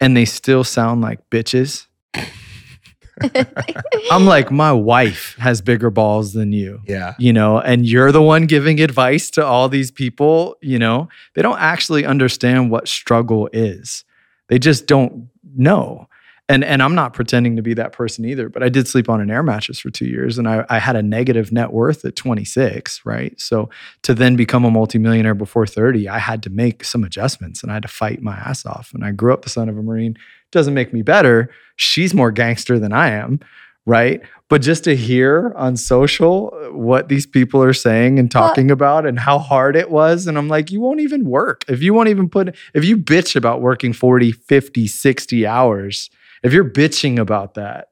And they still sound like bitches. I'm like, my wife has bigger balls than you. Yeah. You know, and you're the one giving advice to all these people, you know, they don't actually understand what struggle is. They just don't know. And and I'm not pretending to be that person either, but I did sleep on an air mattress for two years and I, I had a negative net worth at 26, right? So to then become a multimillionaire before 30, I had to make some adjustments and I had to fight my ass off. And I grew up the son of a Marine. Doesn't make me better. She's more gangster than I am, right? But just to hear on social what these people are saying and talking about and how hard it was. And I'm like, you won't even work. If you won't even put, if you bitch about working 40, 50, 60 hours, if you're bitching about that,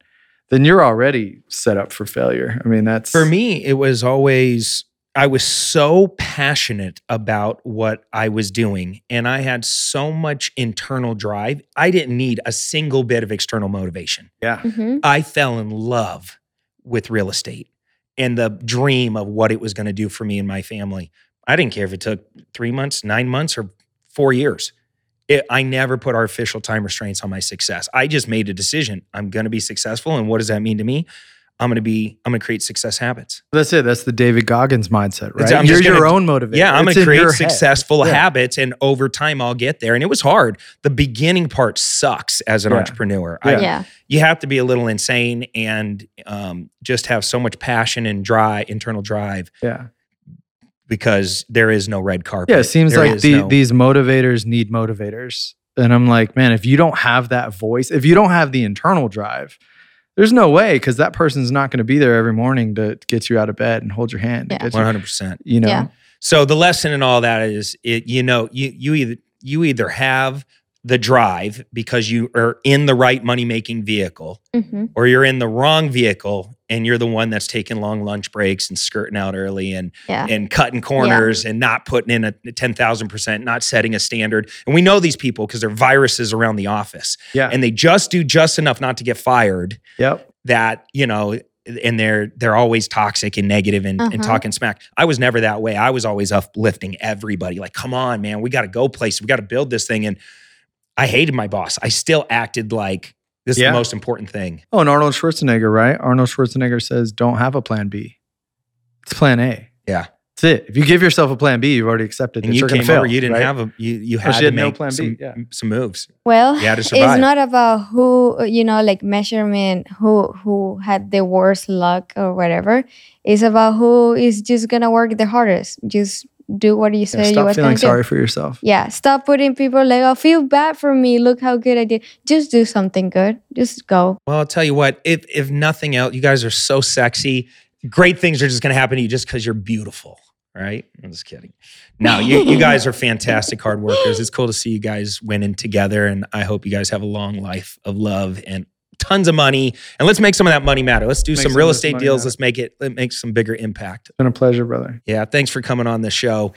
then you're already set up for failure. I mean, that's For me, it was always, I was so passionate about what I was doing and I had so much internal drive. I didn't need a single bit of external motivation. yeah. Mhm. I fell in love with real estate and the dream of what it was going to do for me and my family. I didn't care if it took three months, nine months, or four years. It, I never put artificial time restraints on my success. I just made a decision. I'm going to be successful. And what does that mean to me? I'm going to be, I'm going to create success habits. That's it. That's the David Goggins mindset, right? It's- I'm you're your gonna- own motivator. Yeah, I'm going to create successful Yeah. habits. And over time, I'll get there. And it was hard. The beginning part sucks as an Yeah. entrepreneur. Yeah. I, Yeah. you have to be a little insane and um, just have so much passion and drive, internal drive, Yeah. Because there is no red carpet. Yeah, it seems There like the, no- these motivators need motivators. And I'm like, man, if you don't have that voice, if you don't have the internal drive, there's no way because that person's not going to be there every morning to get you out of bed and hold your hand. Yeah. you- 100%. you know, Yeah. So the lesson in all that is it you know you you either you either have the drive because you are in the right money making vehicle hmm or you're in the wrong vehicle and you're the one that's taking long lunch breaks and skirting out early and Yeah. and cutting corners and not putting in a 10,000%, not setting a standard. And we know these people because they're viruses around the office yeah, and they just do just enough not to get fired yep, that, you know, and they're they're always toxic and negative and, and Uh-huh. talking smack. I was never that way. I was always uplifting everybody. Like, come on, man, we got to go place. We got to build this thing. And I hated my boss. I still acted like this is the most important thing. Oh, and Arnold Schwarzenegger, right? Arnold Schwarzenegger says, "Don't have a plan B. It's plan A." Yeah. That's it. If you give yourself a plan B, you've already accepted And that you you're going came to fail. over, you didn't right? have a you you Oh, had she to had no make plan B, yeah. some moves. Well, You had to it's not about who you know, like measurement, who who had the worst luck or whatever. It's about who is just gonna work the hardest. Just do what you Yeah, say you stop feeling sorry do. for yourself. Yeah, stop putting people like, "Oh, feel bad for me. Look how good I did." Just do something good. Just go. Well, I'll tell you what, if if nothing else, you guys are so sexy. Great things are just gonna happen to you just because you're beautiful. Right? I'm just kidding. No, you, you guys are fantastic hard workers. It's cool to see you guys winning together. And I hope you guys have a long life of love and tons of money. And let's make some of that money matter. Let's do Make some some real of estate deals. matter. Let's make it let make some bigger impact. It's been a pleasure, brother. Yeah, thanks for coming on the show.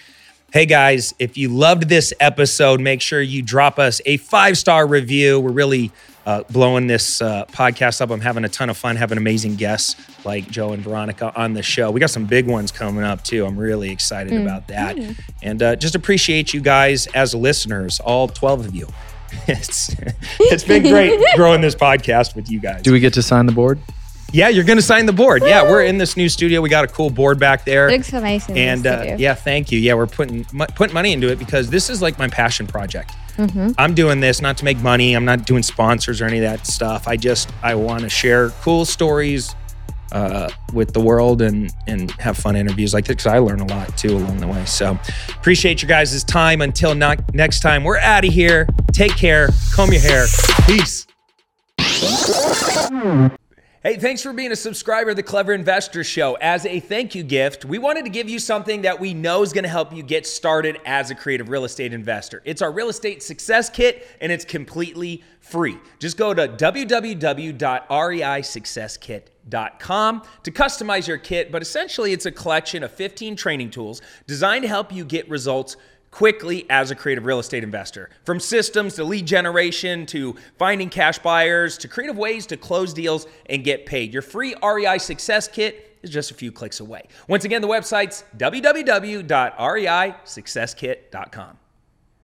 Hey guys, if you loved this episode, make sure you drop us a five star review. We're really uh, blowing this uh, podcast up. I'm having a ton of fun having amazing guests like Joe and Veronica on the show. We got some big ones coming up too. I'm really excited about that. And uh, just appreciate you guys as listeners, all 12 of you. It's, it's been great growing this podcast with you guys. Do we get to sign the board? Yeah, you're going to sign the board. Yeah, we're in this new studio. We got a cool board back there. It looks amazing. And the uh, yeah, thank you. Yeah, we're putting mu- putting money into it because this is like my passion project. Mm-hmm. I'm doing this not to make money. I'm not doing sponsors or any of that stuff. I just I want to share cool stories uh, with the world and and have fun interviews like this because I learn a lot too along the way. So appreciate your guys' time. Until not next time, we're out of here. Take care. Comb your hair. Peace. Hey, thanks for being a subscriber of the Clever Investor Show. As a thank you gift, we wanted to give you something that we know is going to help you get started as a creative real estate investor. It's our real estate success kit, and it's completely free. Just go to www.reisuccesskit.com to customize your kit, but essentially it's a collection of 15 training tools designed to help you get results quickly as a creative real estate investor. From systems to lead generation to finding cash buyers to creative ways to close deals and get paid. Your free REI Success Kit is just a few clicks away. Once again, the website's www.reisuccesskit.com.